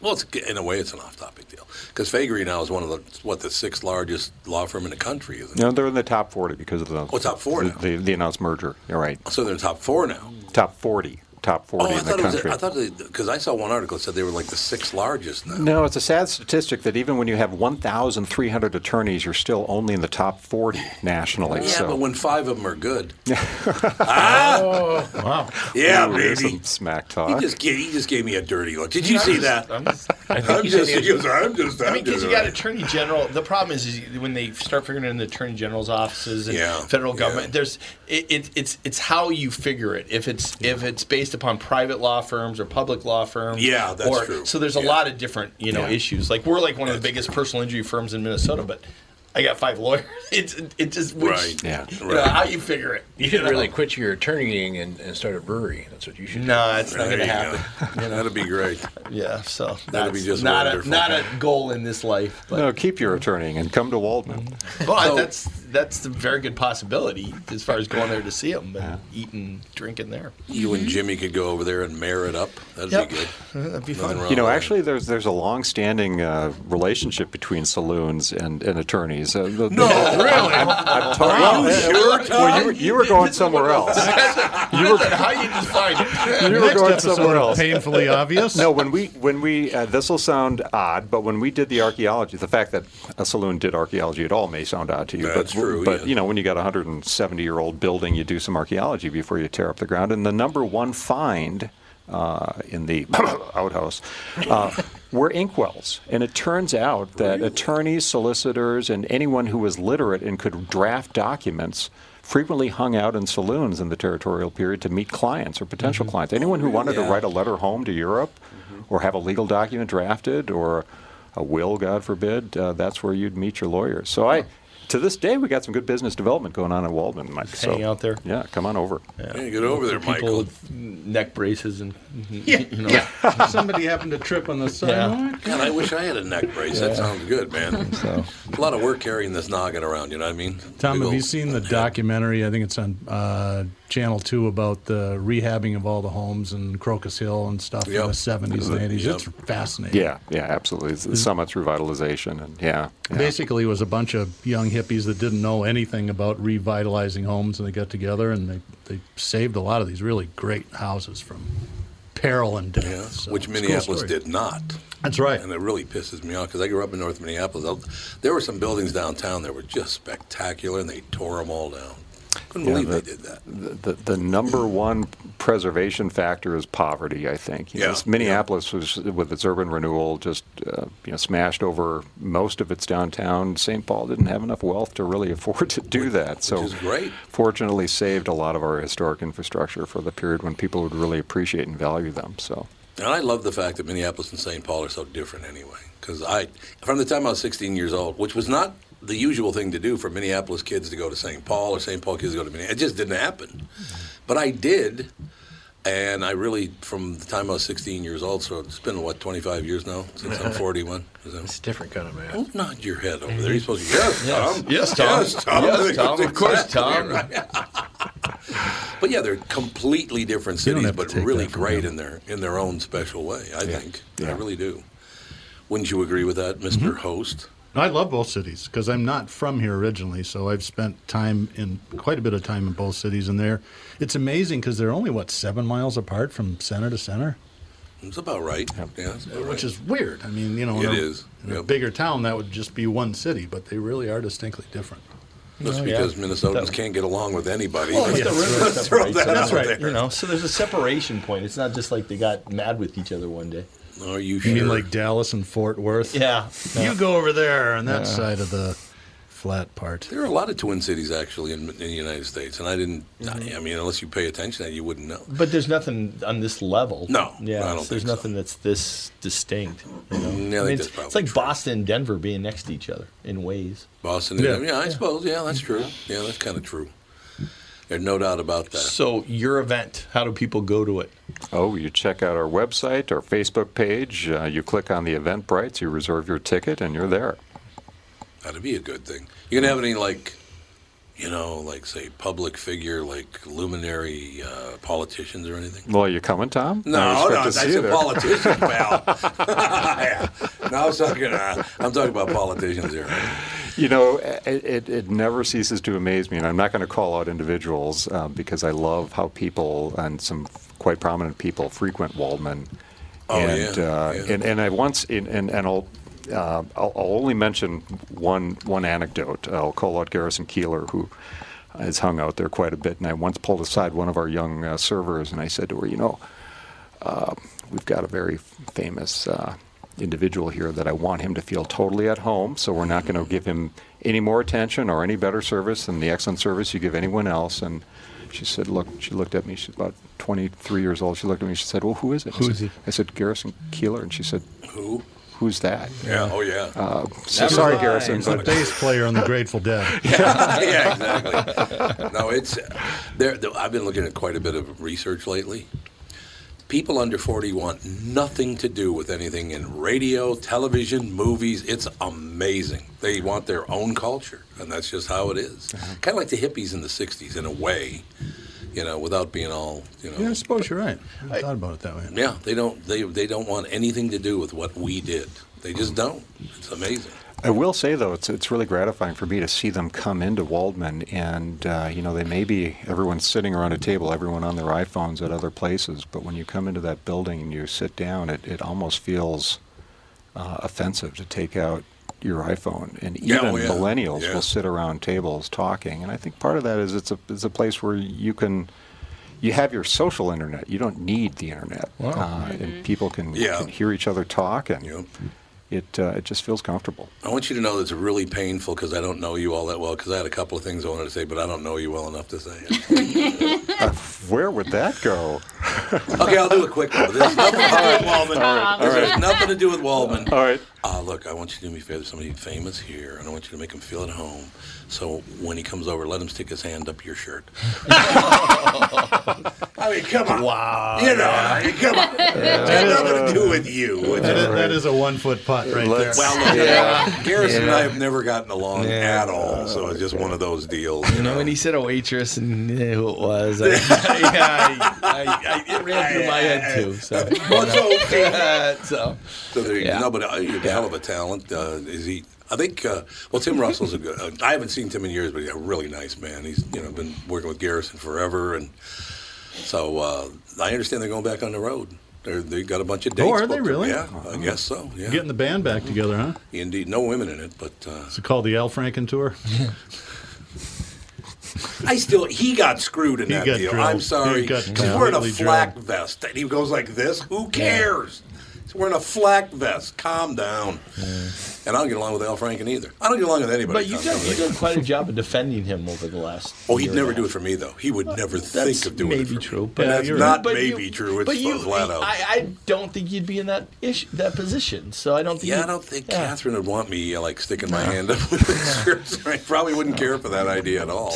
Speaker 10: Well, it's, in a way, it's an off-topic deal because Faegre now is one of the what the sixth largest law firm in the country, isn't it?
Speaker 5: No, they're in the top 40 because of the
Speaker 10: Oh, top four
Speaker 5: the, the, the announced merger. You're right.
Speaker 10: So they're in the top four now.
Speaker 5: Top 40. Top 40
Speaker 10: oh, I
Speaker 5: in the
Speaker 10: thought, it was,
Speaker 5: country.
Speaker 10: I thought because I saw one article that said they were like the sixth largest now.
Speaker 5: No, it's a sad statistic that even when you have 1,300 attorneys, you're still only in the top 40 nationally.
Speaker 10: Yeah,
Speaker 5: so.
Speaker 10: but when five of them are good. Ah!
Speaker 2: Oh, wow.
Speaker 10: Yeah,
Speaker 5: Ooh,
Speaker 10: baby.
Speaker 5: some smack
Speaker 10: He
Speaker 5: talk.
Speaker 10: just, gave, he just gave me a dirty look. Did you
Speaker 3: I'm
Speaker 10: see
Speaker 3: just-
Speaker 10: that?
Speaker 3: I'm just,
Speaker 10: I'm just, he goes, I'm just,
Speaker 3: I
Speaker 10: I'm
Speaker 3: mean, because you got attorney general. The problem is, is when they start figuring in the attorney general's offices and
Speaker 10: Yeah,
Speaker 3: federal
Speaker 10: yeah.
Speaker 3: government. There's it, it, it's it's how you figure it. If it's if it's based upon private law firms or public law firms.
Speaker 10: Yeah, that's
Speaker 3: or,
Speaker 10: true.
Speaker 3: So there's a
Speaker 10: Yeah.
Speaker 3: lot of different you know
Speaker 5: Yeah.
Speaker 3: issues. Like we're like one of the biggest personal injury firms in Minnesota, but I got five lawyers. It's it just which,
Speaker 10: Right.
Speaker 5: Yeah.
Speaker 3: you know, how you figure it.
Speaker 4: You should
Speaker 3: know?
Speaker 4: really quit your attorneying and, and start a brewery. That's what you should do.
Speaker 3: No, it's not going to
Speaker 10: you
Speaker 3: happen.
Speaker 10: go. That'd be great.
Speaker 3: Yeah, so
Speaker 10: That'd be just
Speaker 3: not
Speaker 10: wonderful.
Speaker 3: a not a goal in this life. But
Speaker 5: No, keep your attorneying and come to Waldmann.
Speaker 3: But
Speaker 10: So-
Speaker 3: that's that's a very good possibility as far as going there to see them and eating, drinking there.
Speaker 10: You and Jimmy could go over there and mayor it up. That'd
Speaker 3: Yep.
Speaker 10: be good.
Speaker 3: That'd be
Speaker 10: Nothing
Speaker 3: fun.
Speaker 5: You know, actually, there's there's a long-standing uh, relationship between saloons and, and attorneys. Uh, the-
Speaker 10: No, really?
Speaker 5: I'm told-
Speaker 10: Are you
Speaker 5: well,
Speaker 10: sure,
Speaker 5: well, you, were, you were going somewhere else.
Speaker 3: you were how you define it.
Speaker 5: You were
Speaker 2: Next
Speaker 5: going
Speaker 2: episode
Speaker 5: somewhere else.
Speaker 2: Painfully obvious.
Speaker 5: No, when we when we uh, this will sound odd, but when we did the archaeology, the fact that a saloon did archaeology at all may sound odd to you.
Speaker 10: That's
Speaker 5: but
Speaker 10: true,
Speaker 5: but
Speaker 10: yeah.
Speaker 5: you know, when you got a 170 year old building, you do some archaeology before you tear up the ground. And the number one find uh, in the outhouse uh, were inkwells, and it turns out that attorneys, solicitors, and anyone who was literate and could draft documents. Frequently hung out in saloons in the territorial period to meet clients or potential clients. Anyone who wanted to write a letter home to Europe or have a legal document drafted or a will, God forbid, uh, that's where you'd meet your lawyers. So I, to this day, we got some good business development going on in Waldmann, Mike. So,
Speaker 3: Hanging out there.
Speaker 5: Yeah, come on over.
Speaker 10: Yeah, Hey, get over there,
Speaker 3: People
Speaker 10: Michael.
Speaker 3: with neck braces and
Speaker 2: Yeah.
Speaker 3: you know.
Speaker 2: Somebody happened to trip on the sidewalk.
Speaker 10: God, I wish I had a neck brace. That sounds good, man.
Speaker 3: So
Speaker 10: A lot of work carrying this noggin around. You know what I mean?
Speaker 2: Tom,
Speaker 10: Big
Speaker 2: have you
Speaker 10: old-
Speaker 2: seen the documentary? I think it's on uh, Channel Two about the rehabbing of all the homes in Crocus Hill and stuff
Speaker 10: Yep.
Speaker 2: in the seventies and eighties.
Speaker 10: Yep.
Speaker 2: It's fascinating.
Speaker 5: Yeah, yeah, absolutely. It's the Summit's revitalization, and yeah, yeah.
Speaker 2: Basically, it was a bunch of young hippies that didn't know anything about revitalizing homes, and they got together and they, they saved a lot of these really great houses from peril and death. so
Speaker 10: which
Speaker 2: it's a cool
Speaker 10: Minneapolis did not.
Speaker 2: That's right.
Speaker 10: And it really pisses me off because I grew up in North Minneapolis. I'll- There were some buildings downtown that were just spectacular, and they tore them all down. Couldn't
Speaker 5: Yeah,
Speaker 10: believe
Speaker 5: the-
Speaker 10: they did that.
Speaker 5: The, the, the number one preservation factor is poverty, I think. You
Speaker 10: Yeah,
Speaker 5: this Minneapolis was, with its urban renewal, just uh, you know, smashed over most of its downtown. St. Paul didn't have enough wealth to really afford to do that. So,
Speaker 10: is great.
Speaker 5: fortunately, saved a lot of our historic infrastructure for the period when people would really appreciate and value them. So,
Speaker 10: And I love the fact that Minneapolis and St. Paul are so different anyway. Because I, from the time I was 16 years old, which was not the usual thing to do for Minneapolis kids to go to St. Paul or St. Paul kids to go to Minneapolis, it just didn't happen. But I did, and I really, from the time I was 16 years old, so it's been what 25 years now since I'm 41. Is that-
Speaker 4: It's a different kind of man.
Speaker 10: Don't nod your head over there. You're supposed to. Yes, Tom.
Speaker 3: Yes, Tom.
Speaker 10: Yes, Tom.
Speaker 3: Yes, Tom. Of course, Tom.
Speaker 10: But yeah, they're completely different cities, but really great in their in their own special way. I think. I really do. Wouldn't you agree with that, mister
Speaker 2: Mm-hmm.
Speaker 10: Host?
Speaker 2: I love both cities because I'm not from here originally, so I've spent time in quite a bit of time in both cities. And there, it's amazing because they're only what seven miles apart from center to center,
Speaker 10: It's about right. Yeah, that's about
Speaker 2: which
Speaker 10: right.
Speaker 2: is weird. I mean, you know, in a,
Speaker 10: is.
Speaker 2: in a bigger town that would just be one city, but they really are distinctly different.
Speaker 10: That's
Speaker 3: Oh,
Speaker 10: because
Speaker 3: yeah.
Speaker 10: Minnesotans
Speaker 3: That-
Speaker 10: can't get along with anybody.
Speaker 3: Well, it's
Speaker 2: yeah.
Speaker 3: the river
Speaker 10: throw that
Speaker 3: them.
Speaker 10: out
Speaker 3: That's
Speaker 10: there.
Speaker 3: You know, so there's a separation point. It's not just like they got mad with each other one day.
Speaker 10: Are you
Speaker 2: You
Speaker 10: sure?
Speaker 2: mean like Dallas and Fort Worth?
Speaker 3: Yeah.
Speaker 2: You go over there on that side of the flat part.
Speaker 10: There are a lot of twin cities actually in, in the United States, and I didn't.
Speaker 3: Mm-hmm.
Speaker 10: I mean, unless you pay attention, to that you wouldn't know.
Speaker 3: But there's nothing on this level.
Speaker 10: No,
Speaker 3: Yeah.
Speaker 10: I don't
Speaker 3: there's
Speaker 10: think so.
Speaker 3: nothing that's this distinct. You know?
Speaker 10: Mm, yeah, I
Speaker 3: I mean,
Speaker 10: that's
Speaker 3: it's,
Speaker 10: probably
Speaker 3: it's like
Speaker 10: true.
Speaker 3: Boston and Denver being next to each other in ways.
Speaker 10: Boston.
Speaker 2: Yeah.
Speaker 10: Yeah, I suppose. Yeah, that's true. Yeah, that's kind of true. There's no doubt about that.
Speaker 3: So your event, how do people go to it?
Speaker 5: oh, you check out our website, our Facebook page, uh, you click on the Eventbrites, you reserve your ticket, and you're there.
Speaker 10: That'd be a good thing. You gonna have any like, you know, like say public figure, like luminary uh, politicians or anything?
Speaker 5: Well, you coming, Tom?
Speaker 10: No,
Speaker 5: I
Speaker 10: no,
Speaker 5: expect
Speaker 10: I
Speaker 5: to see there.
Speaker 10: politicians, pal. yeah. No, I was talking. Uh, I'm talking about politicians here.
Speaker 5: You know, it, it, never ceases to amaze me, and I'm not going to call out individuals uh, because I love how people and some quite prominent people frequent Waldmann.
Speaker 10: Oh,
Speaker 5: and,
Speaker 10: yeah,
Speaker 5: uh,
Speaker 10: yeah.
Speaker 5: and and I once and and, and I'll, uh, I'll I'll only mention one one anecdote. I'll call out Garrison Keillor, who has hung out there quite a bit, and I once pulled aside one of our young uh, servers, and I said to her, you know, uh, we've got a very famous uh, individual here that I want him to feel totally at home. So we're not going to give him any more attention or any better service than the excellent service you give anyone else. And she said, "Look." She looked at me. She's about 23 years old. She looked at me. She said, "Well, who is it?" I
Speaker 2: Who
Speaker 5: said-
Speaker 2: he?
Speaker 5: I said, "Garrison Keillor." And she said,
Speaker 10: Who?
Speaker 5: "Who's that?"
Speaker 10: Yeah. Oh yeah.
Speaker 5: Uh, so
Speaker 6: Never
Speaker 5: sorry,
Speaker 6: mind.
Speaker 5: Garrison,
Speaker 2: It's the
Speaker 5: but
Speaker 2: bass player on the Grateful Dead.
Speaker 10: yeah, exactly. No, it's there. I've been looking at quite a bit of research lately. People under 40 want nothing to do with anything in radio, television, movies. It's amazing. They want their own culture, and that's just how it is. Uh-huh. Kind of like the hippies in the 60s, in a way, you know, without being all, you know.
Speaker 2: Yeah, I suppose you're right. I haven't thought about it that way.
Speaker 10: Yeah, they don't. They they don't want anything to do with what we did. They just don't. It's amazing.
Speaker 5: I will say though, it's it's really gratifying for me to see them come into Waldmann, and uh, you know they may be everyone's sitting around a table, everyone on their iPhones at other places, but when you come into that building and you sit down, it, it almost feels uh, offensive to take out your iPhone, and
Speaker 10: Yeah,
Speaker 5: even
Speaker 10: oh, yeah.
Speaker 5: millennials
Speaker 10: Yeah.
Speaker 5: will sit around tables talking, and I think part of that is it's a it's a place where you can. You have your social internet. You don't need the internet, uh, and people can,
Speaker 10: Yeah.
Speaker 5: can hear each other talk, and
Speaker 10: Yep.
Speaker 5: It uh, it just feels comfortable.
Speaker 10: I want you to know that it's really painful because I don't know you all that well. Because I had a couple of things I wanted to say, but I don't know you well enough to say it.
Speaker 5: Uh, where would that go?
Speaker 10: okay, I'll do a quick one. There's nothing to do with Waldmann. There's
Speaker 5: right.
Speaker 10: nothing to do with Waldmann.
Speaker 5: All right.
Speaker 10: Uh, look, I want you to do me a favor. There's somebody famous here, and I want you to make him feel at home. So when he comes over, let him stick his hand up your shirt. I mean, come on.
Speaker 3: Wow.
Speaker 10: You know, I mean, come on. It has nothing to do with you.
Speaker 2: That is, that is a one foot putt right there.
Speaker 5: Let's-
Speaker 10: Well, look,
Speaker 3: Yeah.
Speaker 10: Garrison and I have never gotten along
Speaker 3: Yeah.
Speaker 10: at all, so it's just one of those deals.
Speaker 3: You know, when he said a waitress and who it was, I, yeah, I, I, I, it ran through my head too. So,
Speaker 10: Well, so-
Speaker 3: so
Speaker 10: So there you
Speaker 3: Yeah.
Speaker 10: go. No, but uh, you're a hell of a talent. Uh, is he? I think. Uh, well, Tim Russell's a good. Uh, I haven't seen Tim in years, but he's a really nice man. He's you know been working with Garrison forever, and so uh, I understand they're going back on the road. They're, they got a bunch of dates.
Speaker 2: Oh, are they
Speaker 10: booked.
Speaker 2: really?
Speaker 10: Yeah, I guess so. Yeah.
Speaker 2: Getting the band back together, huh?
Speaker 10: Indeed, no women in it, but uh,
Speaker 2: Is it called the Al Franken Tour?
Speaker 10: I still he got screwed in
Speaker 2: He
Speaker 10: that deal.
Speaker 2: drilled.
Speaker 10: I'm sorry.
Speaker 2: He got
Speaker 10: He's wearing a flak
Speaker 2: drilled.
Speaker 10: vest and he goes like this. Who cares? He's wearing a flak vest. Calm down. And I don't get along with Al Franken either. I don't get along with anybody.
Speaker 3: But you've done, you've done quite a job of defending him over the last.
Speaker 10: Oh, he'd
Speaker 3: year
Speaker 10: never do it for me though. He would never
Speaker 3: That's
Speaker 10: think of doing
Speaker 3: maybe
Speaker 10: it for me.
Speaker 3: true,
Speaker 10: But
Speaker 3: but
Speaker 10: that's not
Speaker 3: but
Speaker 10: maybe
Speaker 3: you-
Speaker 10: true. It's
Speaker 3: but you,
Speaker 10: flat out.
Speaker 3: I, I don't think you'd be in that ish, that position. So I don't think.
Speaker 10: yeah, I don't think
Speaker 3: yeah.
Speaker 10: Catherine would want me uh, like sticking my hand up with the skirt. I probably wouldn't care for that idea at all.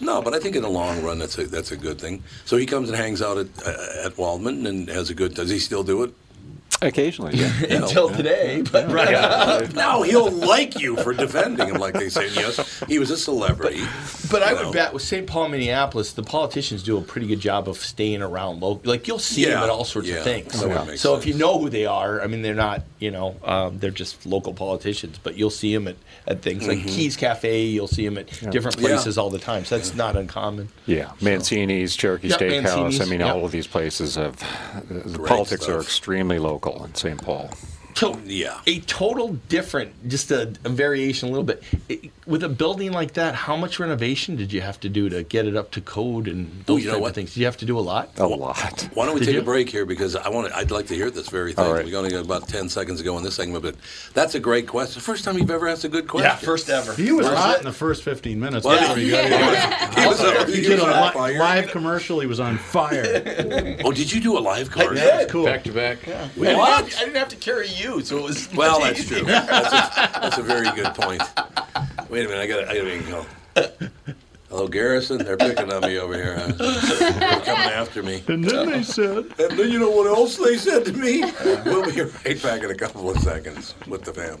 Speaker 10: No, but I think in the long run, that's a that's a good thing. So he comes and hangs out at uh, at Waldmann and has a good. Does he still do it?
Speaker 5: Occasionally, yeah.
Speaker 3: Until today, but right
Speaker 10: now he'll like you for defending him, like they say. Yes, he was a celebrity.
Speaker 3: But I
Speaker 10: you
Speaker 3: would
Speaker 10: know.
Speaker 3: bet with St. Paul, Minneapolis, the politicians do a pretty good job of staying around local. Like you'll see them at all sorts
Speaker 10: yeah,
Speaker 3: of things.
Speaker 10: that would make
Speaker 3: So
Speaker 10: sense.
Speaker 3: if you know who they are, I mean, they're not, you know, um, they're just local politicians, but you'll see them at, at things like
Speaker 10: Mhm.
Speaker 3: Keys Cafe. You'll see them at different
Speaker 5: Yeah.
Speaker 3: places all the time. So that's not uncommon.
Speaker 5: Yeah, Mancini's, Cherokee
Speaker 3: Yep,
Speaker 5: Steakhouse. I mean,
Speaker 3: yep.
Speaker 5: all of these places have the
Speaker 3: Great
Speaker 5: politics are extremely local in St. Paul.
Speaker 3: So
Speaker 10: yeah,
Speaker 3: a total different, just a, a variation a little bit. It- with a building like that, how much renovation did you have to do to get it up to code and oh, those
Speaker 10: you know
Speaker 3: type
Speaker 10: what?
Speaker 3: of things? Did you have to do a lot?
Speaker 5: A lot.
Speaker 10: Why don't we
Speaker 3: Did
Speaker 10: take
Speaker 3: you?
Speaker 10: a break here because I want to, I'd like to hear this very thing.
Speaker 5: All right.
Speaker 10: We only got about ten seconds ago go in this segment, but that's a great question. First time you've ever asked a good question.
Speaker 3: Yeah, first ever.
Speaker 2: He was
Speaker 10: Where's
Speaker 2: hot in the first 15 minutes
Speaker 10: Well,
Speaker 2: before he got
Speaker 10: he was a-
Speaker 2: he
Speaker 10: he
Speaker 2: did
Speaker 10: was
Speaker 2: a
Speaker 10: on
Speaker 2: li-
Speaker 10: fire.
Speaker 2: live commercial. He was on fire.
Speaker 10: Oh, did you do a live card?
Speaker 2: That was cool.
Speaker 4: Back to back.
Speaker 3: I didn't,
Speaker 10: What?
Speaker 3: I didn't have to carry you, so it was.
Speaker 10: Well,
Speaker 3: much
Speaker 10: that's
Speaker 3: easier.
Speaker 10: true. That's a, that's a very good point. Wait a minute, I got I got to go. Hello, Garrison. They're picking on me over here. Huh? They're coming after me.
Speaker 2: And then they said,
Speaker 10: And then you know what else they said to me? We'll be right back in a couple of seconds with the fam.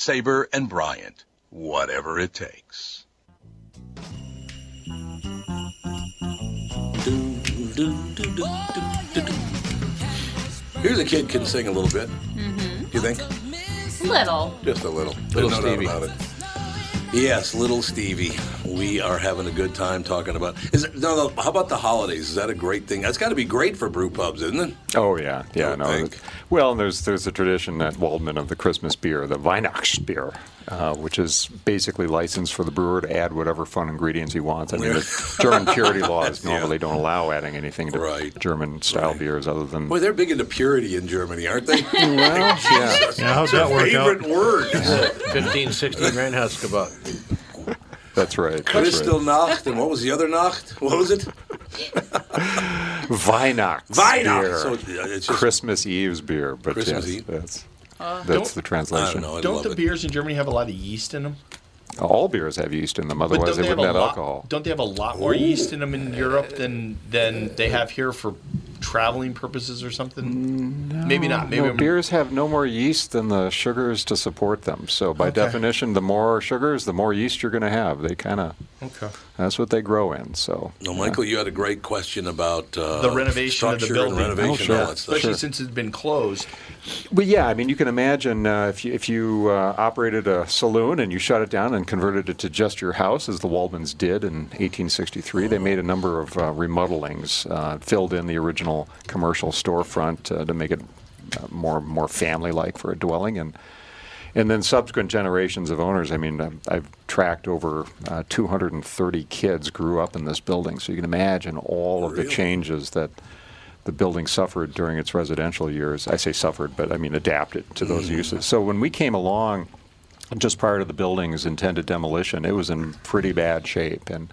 Speaker 11: Sabre and Bryant, whatever it takes.
Speaker 10: Here's a kid can sing a little bit.
Speaker 1: Mm-hmm.
Speaker 10: Do you think?
Speaker 1: Little.
Speaker 10: Just a little.
Speaker 4: Little
Speaker 10: no doubt
Speaker 4: Stevie.
Speaker 10: about it. Yes, little Stevie. We are having a good time talking about. Is it, no, no? How about the holidays? Is that a great thing? That's got to be great for brew pubs, isn't it?
Speaker 5: Oh yeah, yeah. No, well, there's there's a tradition at Waldmann of the Christmas beer, the Weihnachtsbier, uh, which is basically licensed for the brewer to add whatever fun ingredients he wants. I mean, the German purity laws normally don't allow adding anything to right. German style beers other than.
Speaker 10: Boy, they're big into purity in Germany, aren't they?
Speaker 5: Well, yeah. Yeah, how's that work out?
Speaker 10: favorite word.
Speaker 4: 15, 16 grand Huskabot.
Speaker 5: That's right. That's
Speaker 10: Crystal
Speaker 5: right.
Speaker 10: Nacht, and what was the other Nacht? What was it?
Speaker 5: Weihnachts
Speaker 10: Weihnacht. So, it's just-
Speaker 5: Christmas Eve's beer, but
Speaker 10: Christmas
Speaker 5: yes,
Speaker 10: Eve.
Speaker 5: that's
Speaker 3: Uh,
Speaker 5: that's
Speaker 3: don't-
Speaker 5: the translation.
Speaker 3: Don't the beers in Germany have a lot of yeast in them?
Speaker 5: All beers have yeast in them, otherwise they wouldn't
Speaker 3: a
Speaker 5: have
Speaker 3: lot,
Speaker 5: alcohol.
Speaker 3: Don't they have a lot more yeast in them in Europe than than they have here for traveling purposes or something? Mm, Maybe not. Maybe
Speaker 5: no, beers have no more yeast than the sugars to support them. So by
Speaker 3: Okay.
Speaker 5: definition, the more sugars, the more yeast you're going to have. They kind of
Speaker 3: Okay.
Speaker 5: That's what they grow in. So
Speaker 10: No, Michael, you had a great question about uh,
Speaker 3: the renovation of the building,
Speaker 10: and renovation,
Speaker 5: Oh, sure.
Speaker 10: all that stuff.
Speaker 3: especially
Speaker 5: Sure.
Speaker 3: since it's been closed.
Speaker 5: Well, yeah, I mean, you can imagine uh, if you, if you uh, operated a saloon and you shut it down and converted it to just your house, as the Waldmanns did in 1863. They made a number of uh, remodelings, uh, filled in the original commercial storefront uh, to make it uh, more more family-like for a dwelling, and and then subsequent generations of owners. I mean, I've, I've tracked over uh, 230 kids grew up in this building, so you can imagine all of the changes that the building suffered during its residential years. I say suffered, but I mean adapted to those uses. So when we came along, just prior to the building's intended demolition, it was in pretty bad shape. And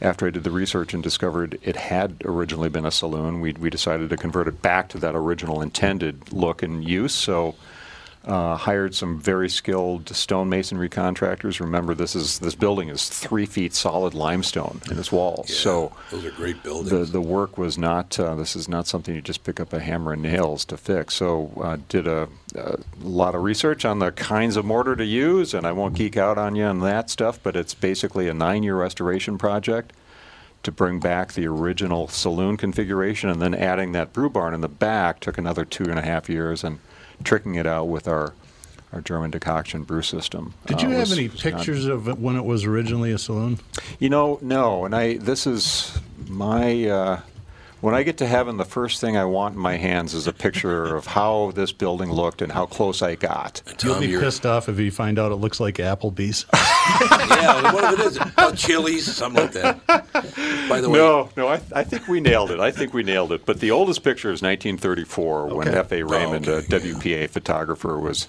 Speaker 5: after I did the research and discovered it had originally been a saloon, we, we decided to convert it back to that original intended look and use. So uh, hired some very skilled stonemasonry contractors. Remember, this is this building is three feet solid limestone in its walls. so
Speaker 10: Those are great
Speaker 5: the
Speaker 10: buildings.
Speaker 5: the work was not. Uh, this is not something you just pick up a hammer and nails to fix. So uh, did a, a lot of research on the kinds of mortar to use, and I won't geek out on you on that stuff. But it's basically a nine-year restoration project to bring back the original saloon configuration, and then adding that brew barn in the back took another two and a half years, and tricking it out with our our German decoction brew system.
Speaker 2: Did
Speaker 5: uh,
Speaker 2: you have
Speaker 5: was-
Speaker 2: any
Speaker 5: was not-
Speaker 2: pictures of it when it was originally a saloon?
Speaker 5: you know, no. And I, this is my, uh, when I get to heaven, the first thing I want in my hands is a picture of how this building looked and how close I got.
Speaker 2: You'll be pissed off if you find out it looks like Applebee's.
Speaker 10: yeah, what if it is? Oh, Chili's, something like that. By the way,
Speaker 5: No, no, I, I think we nailed it. I think we nailed it. But the oldest picture is 1934 when
Speaker 10: Okay.
Speaker 5: F.A.
Speaker 10: Oh,
Speaker 5: Raymond, a WPA photographer, was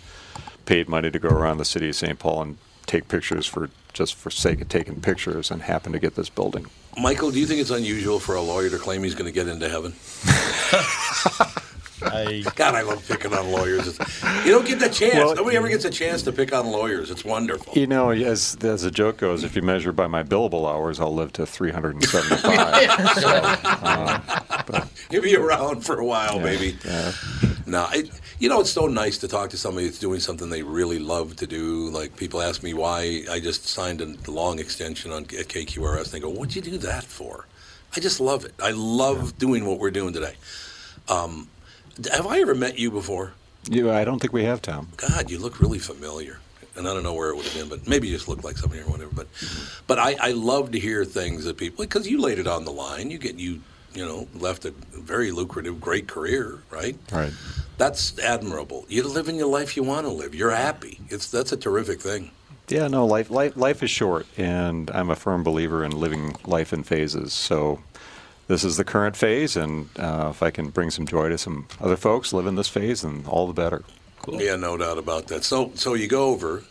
Speaker 5: paid money to go around the city of St. Paul and take pictures for just for sake of taking pictures and happened to get this building.
Speaker 10: Michael, do you think it's unusual for a lawyer to claim he's going to get into heaven?
Speaker 3: I,
Speaker 10: God, I love picking on lawyers. It's- you don't get the chance.
Speaker 5: Well,
Speaker 10: Nobody ever gets a chance to pick on lawyers. It's wonderful.
Speaker 5: You know, as as the joke goes, if you measure by my billable hours, I'll live to 375. so, uh,
Speaker 10: You'll be around for a while, baby. No, it, you know, it's so nice to talk to somebody that's doing something they really love to do. Like people ask me why I just signed a long extension on at KQRS. And they go, "What'd you do that for?" I just love it. I love doing what we're doing today. Um, have I ever met you before?
Speaker 5: you, I don't think we have, Tom.
Speaker 10: God, you look really familiar. And I don't know where it would have been, but maybe you just look like somebody or whatever. But, but I, I love to hear things that people because you laid it on the line. You get you you know left a very lucrative, great career, right?
Speaker 5: Right.
Speaker 10: That's admirable. You're living the life you want to live. You're happy. It's that's a terrific thing.
Speaker 5: Yeah, no, life, life life is short, and I'm a firm believer in living life in phases. So this is the current phase, and uh, if I can bring some joy to some other folks living this phase, then all the better.
Speaker 10: Yeah, no doubt about that. So so you go over.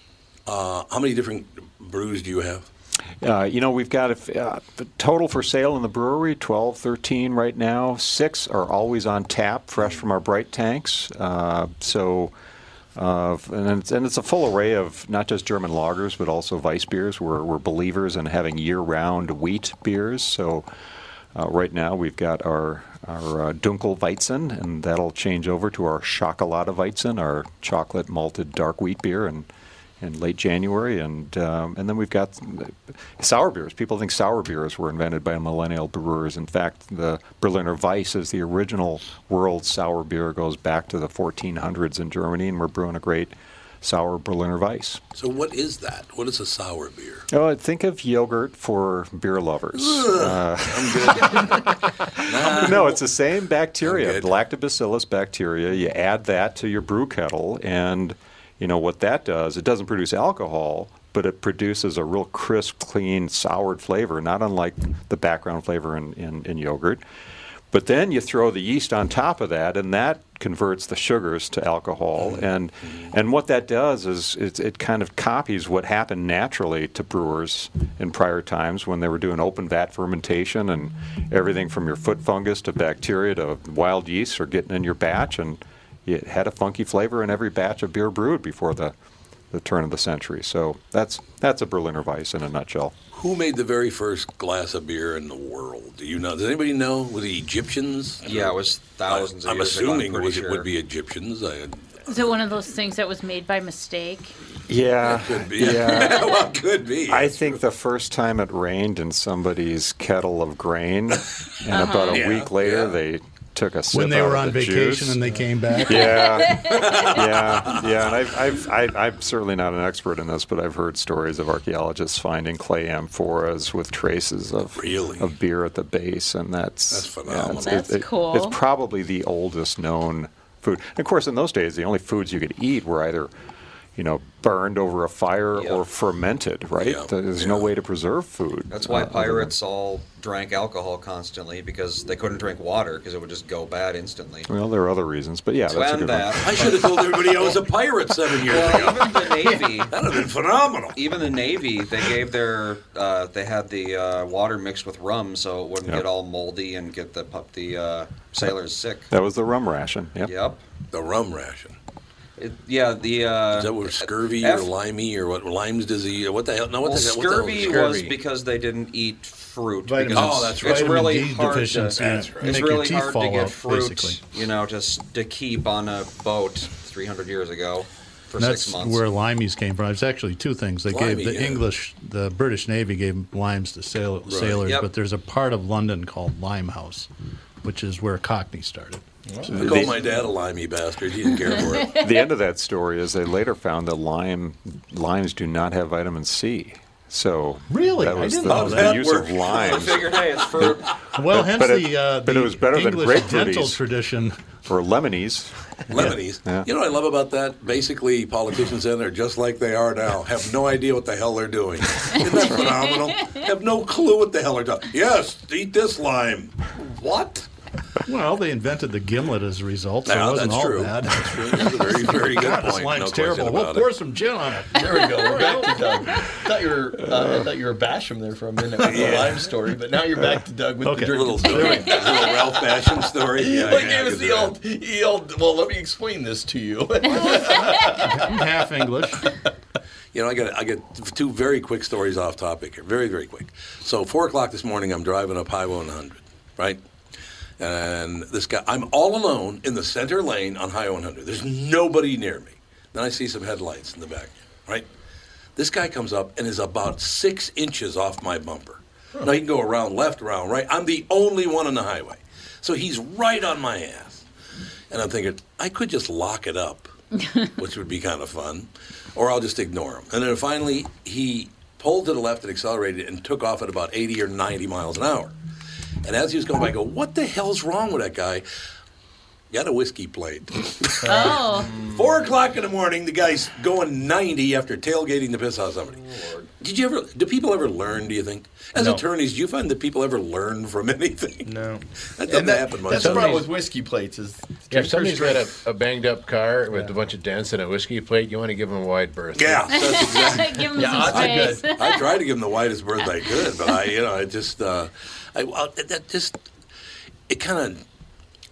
Speaker 10: Uh, how many different brews do you have?
Speaker 5: Uh, you know, we've got a uh, total for sale in the brewery 12, 13 right now. Six are always on tap, fresh from our bright tanks. Uh, so, uh, and, it's, and it's a full array of not just German lagers, but also Weiss beers. We're, we're believers in having year round wheat beers. So, uh, right now we've got our our uh, Dunkel Weizen, and that'll change over to our Chocolate Weizen, our chocolate malted dark wheat beer, and in late January, and um, and then we've got sour beers. People think sour beers were invented by millennial brewers. In fact, the Berliner Weiss is the original world sour beer. Goes back to the 1400s in Germany, and we're brewing a great sour Berliner Weiss.
Speaker 10: So what is that? What is a sour beer?
Speaker 5: Oh, think of yogurt for beer lovers.
Speaker 10: Ugh,
Speaker 5: Uh, no, it's the same bacteria, lactobacillus bacteria. You add that to your brew kettle, and you know what that does? It doesn't produce alcohol, but it produces a real crisp, clean, soured flavor, not unlike the background flavor in, in, in yogurt. But then you throw the yeast on top of that, and that converts the sugars to alcohol. Mm-hmm. And and what that does is it, it kind of copies what happened naturally to brewers in prior times when they were doing open vat fermentation and everything from your foot fungus to bacteria to wild yeast are getting in your batch, and you had a funky flavor in every batch of beer brewed before the the turn of the century. So that's that's a Berliner Weiss in a nutshell.
Speaker 10: Who made the very first glass of beer in the world? Do you know? Does anybody know? Was the Egyptians?
Speaker 6: Yeah, it was thousands of
Speaker 10: I, am
Speaker 6: years ago, I'm
Speaker 10: assuming it it would be Egyptians. I,
Speaker 1: Is it one of those things that was made by mistake?
Speaker 5: Yeah,
Speaker 10: could be.
Speaker 5: Yeah.
Speaker 10: well, could be.
Speaker 5: I think the first time it rained in somebody's kettle of grain, and about a
Speaker 2: Yeah,
Speaker 5: week later they took a sip
Speaker 2: When they
Speaker 5: out
Speaker 2: were on
Speaker 5: the
Speaker 2: vacation
Speaker 5: juice.
Speaker 2: and they came back.
Speaker 5: Yeah, yeah, yeah. And I've, I've, I, I'm certainly not an expert in this, but I've heard stories of archaeologists finding clay amphoras with traces of
Speaker 10: Really?
Speaker 5: of beer at the base, and that's
Speaker 10: That's
Speaker 5: yeah,
Speaker 10: phenomenal.
Speaker 5: it's,
Speaker 1: That's
Speaker 5: it- it-
Speaker 1: cool.
Speaker 5: It's probably the oldest known food. And of course, in those days, the only foods you could eat were either you know, burned over a fire or fermented, right?
Speaker 10: Yeah,
Speaker 5: There's no way to preserve food.
Speaker 6: That's why
Speaker 5: uh, other than-
Speaker 6: pirates all drank alcohol constantly because they couldn't drink water because it would just go bad instantly.
Speaker 5: Well, there are other reasons, but yeah,
Speaker 6: To
Speaker 5: that's a good
Speaker 6: that,
Speaker 5: one.
Speaker 10: I should have told everybody I was a pirate seven years ago.
Speaker 6: well,
Speaker 10: ago.
Speaker 6: even the Navy.
Speaker 10: That'd have been phenomenal.
Speaker 6: Even the Navy, they gave their, uh, they had the uh, water mixed with rum so it wouldn't
Speaker 5: Yep.
Speaker 6: get all moldy and get the the uh, sailors sick.
Speaker 5: That was the rum ration. Yep.
Speaker 6: Yep.
Speaker 10: The rum ration.
Speaker 6: It, yeah, the uh,
Speaker 10: Is that what scurvy
Speaker 6: F-
Speaker 10: or limey or what Lyme's disease? What the hell? No, what
Speaker 6: well,
Speaker 10: the hell? what the hell is
Speaker 6: scurvy was because they didn't eat fruit.
Speaker 2: Vitamin-
Speaker 10: Oh, that's right.
Speaker 6: It's really
Speaker 2: D
Speaker 6: hard to.
Speaker 2: deficiency. That's right.
Speaker 6: It's
Speaker 2: Make
Speaker 6: really hard to get
Speaker 2: out,
Speaker 6: fruit,
Speaker 2: basically.
Speaker 6: you know, to s- to keep on a boat 300 years ago for
Speaker 2: And that's
Speaker 6: six months.
Speaker 2: where limeys came from. It's actually two things. They
Speaker 10: Limey,
Speaker 2: gave the
Speaker 10: yeah.
Speaker 2: English, the British Navy gave limes to sail, sailors,
Speaker 6: Yep.
Speaker 2: but there's a part of London called Limehouse, which is where Cockney started.
Speaker 10: I called my dad a limey bastard. He didn't care for it.
Speaker 5: the end of that story is they later found that lime limes do not have vitamin C. So
Speaker 2: Really?
Speaker 5: that
Speaker 2: I didn't
Speaker 5: the,
Speaker 2: know
Speaker 5: the
Speaker 2: that.
Speaker 5: use
Speaker 10: work.
Speaker 5: of
Speaker 6: I
Speaker 5: limes.
Speaker 6: figured, hey, it's fruit.
Speaker 2: Well,
Speaker 5: But-
Speaker 2: hence
Speaker 5: but it-
Speaker 2: the, uh,
Speaker 5: but
Speaker 2: the
Speaker 5: it was better than
Speaker 2: English
Speaker 5: grapefruities.
Speaker 2: dental tradition.
Speaker 5: for lemonies.
Speaker 10: Lemonies.
Speaker 5: Yeah.
Speaker 10: You know what I love about that? Basically, politicians then are just like they are now. Have no idea what the hell they're doing. Isn't that phenomenal? Have no clue what the hell they're doing. Yes, eat this lime. What?
Speaker 2: Well, they invented the gimlet as a result, so
Speaker 10: Yeah,
Speaker 2: it wasn't
Speaker 10: that's
Speaker 2: all
Speaker 10: true.
Speaker 2: bad.
Speaker 10: That's true. That's a very, very good
Speaker 2: God, this
Speaker 10: point.
Speaker 2: lime's
Speaker 10: No
Speaker 2: terrible.
Speaker 10: question
Speaker 2: We'll
Speaker 10: about
Speaker 2: pour
Speaker 10: it.
Speaker 2: some gin on it.
Speaker 3: There we go. We're back to Doug. thought you were uh, I thought you were Basham there for a minute with the lime story, but now you're back to Doug with
Speaker 2: Okay.
Speaker 3: the drinking
Speaker 10: Little,
Speaker 3: story.
Speaker 10: little Ralph Basham story. Yeah,
Speaker 3: Like
Speaker 10: yeah,
Speaker 3: it was the
Speaker 10: could
Speaker 3: old, the old. Well, let me explain this to you.
Speaker 2: I'm half English.
Speaker 10: You know, I got I got two very quick stories off topic here. Very, very quick. So four o'clock this morning, I'm driving up Highway 100, right? And this guy, I'm all alone in the center lane on Highway 100. There's nobody near me. Then I see some headlights in the back, right? This guy comes up and is about six inches off my bumper. Now he can go around left, around right. I'm the only one on the highway, so he's right on my ass. And I'm thinking I could just lock it up, which would be kind of fun, or I'll just ignore him. And then finally he pulled to the left and accelerated and took off at about 80 or 90 miles an hour. And as he was going by, I go, "What the hell's wrong with that guy?" Got a whiskey plate.
Speaker 1: Oh,
Speaker 10: Four o'clock in the morning, the guy's going 90 after tailgating to piss off somebody. Did you ever? Do people ever learn? Do you think? As
Speaker 3: No.
Speaker 10: attorneys, do you find that people ever learn from anything?
Speaker 3: no,
Speaker 10: That doesn't
Speaker 3: that,
Speaker 10: happen much.
Speaker 3: that's the problem with whiskey plates. Is
Speaker 4: Yeah, if somebody's got a, a banged up car with a bunch of dents and a whiskey plate, you want to give them a wide berth.
Speaker 10: Yeah, that's exactly.
Speaker 1: give him
Speaker 3: Yeah,
Speaker 1: some
Speaker 3: odds
Speaker 1: space.
Speaker 10: I tried to give them the widest berth I could, but I, you know, I just, uh, I, well, that just, it kind of,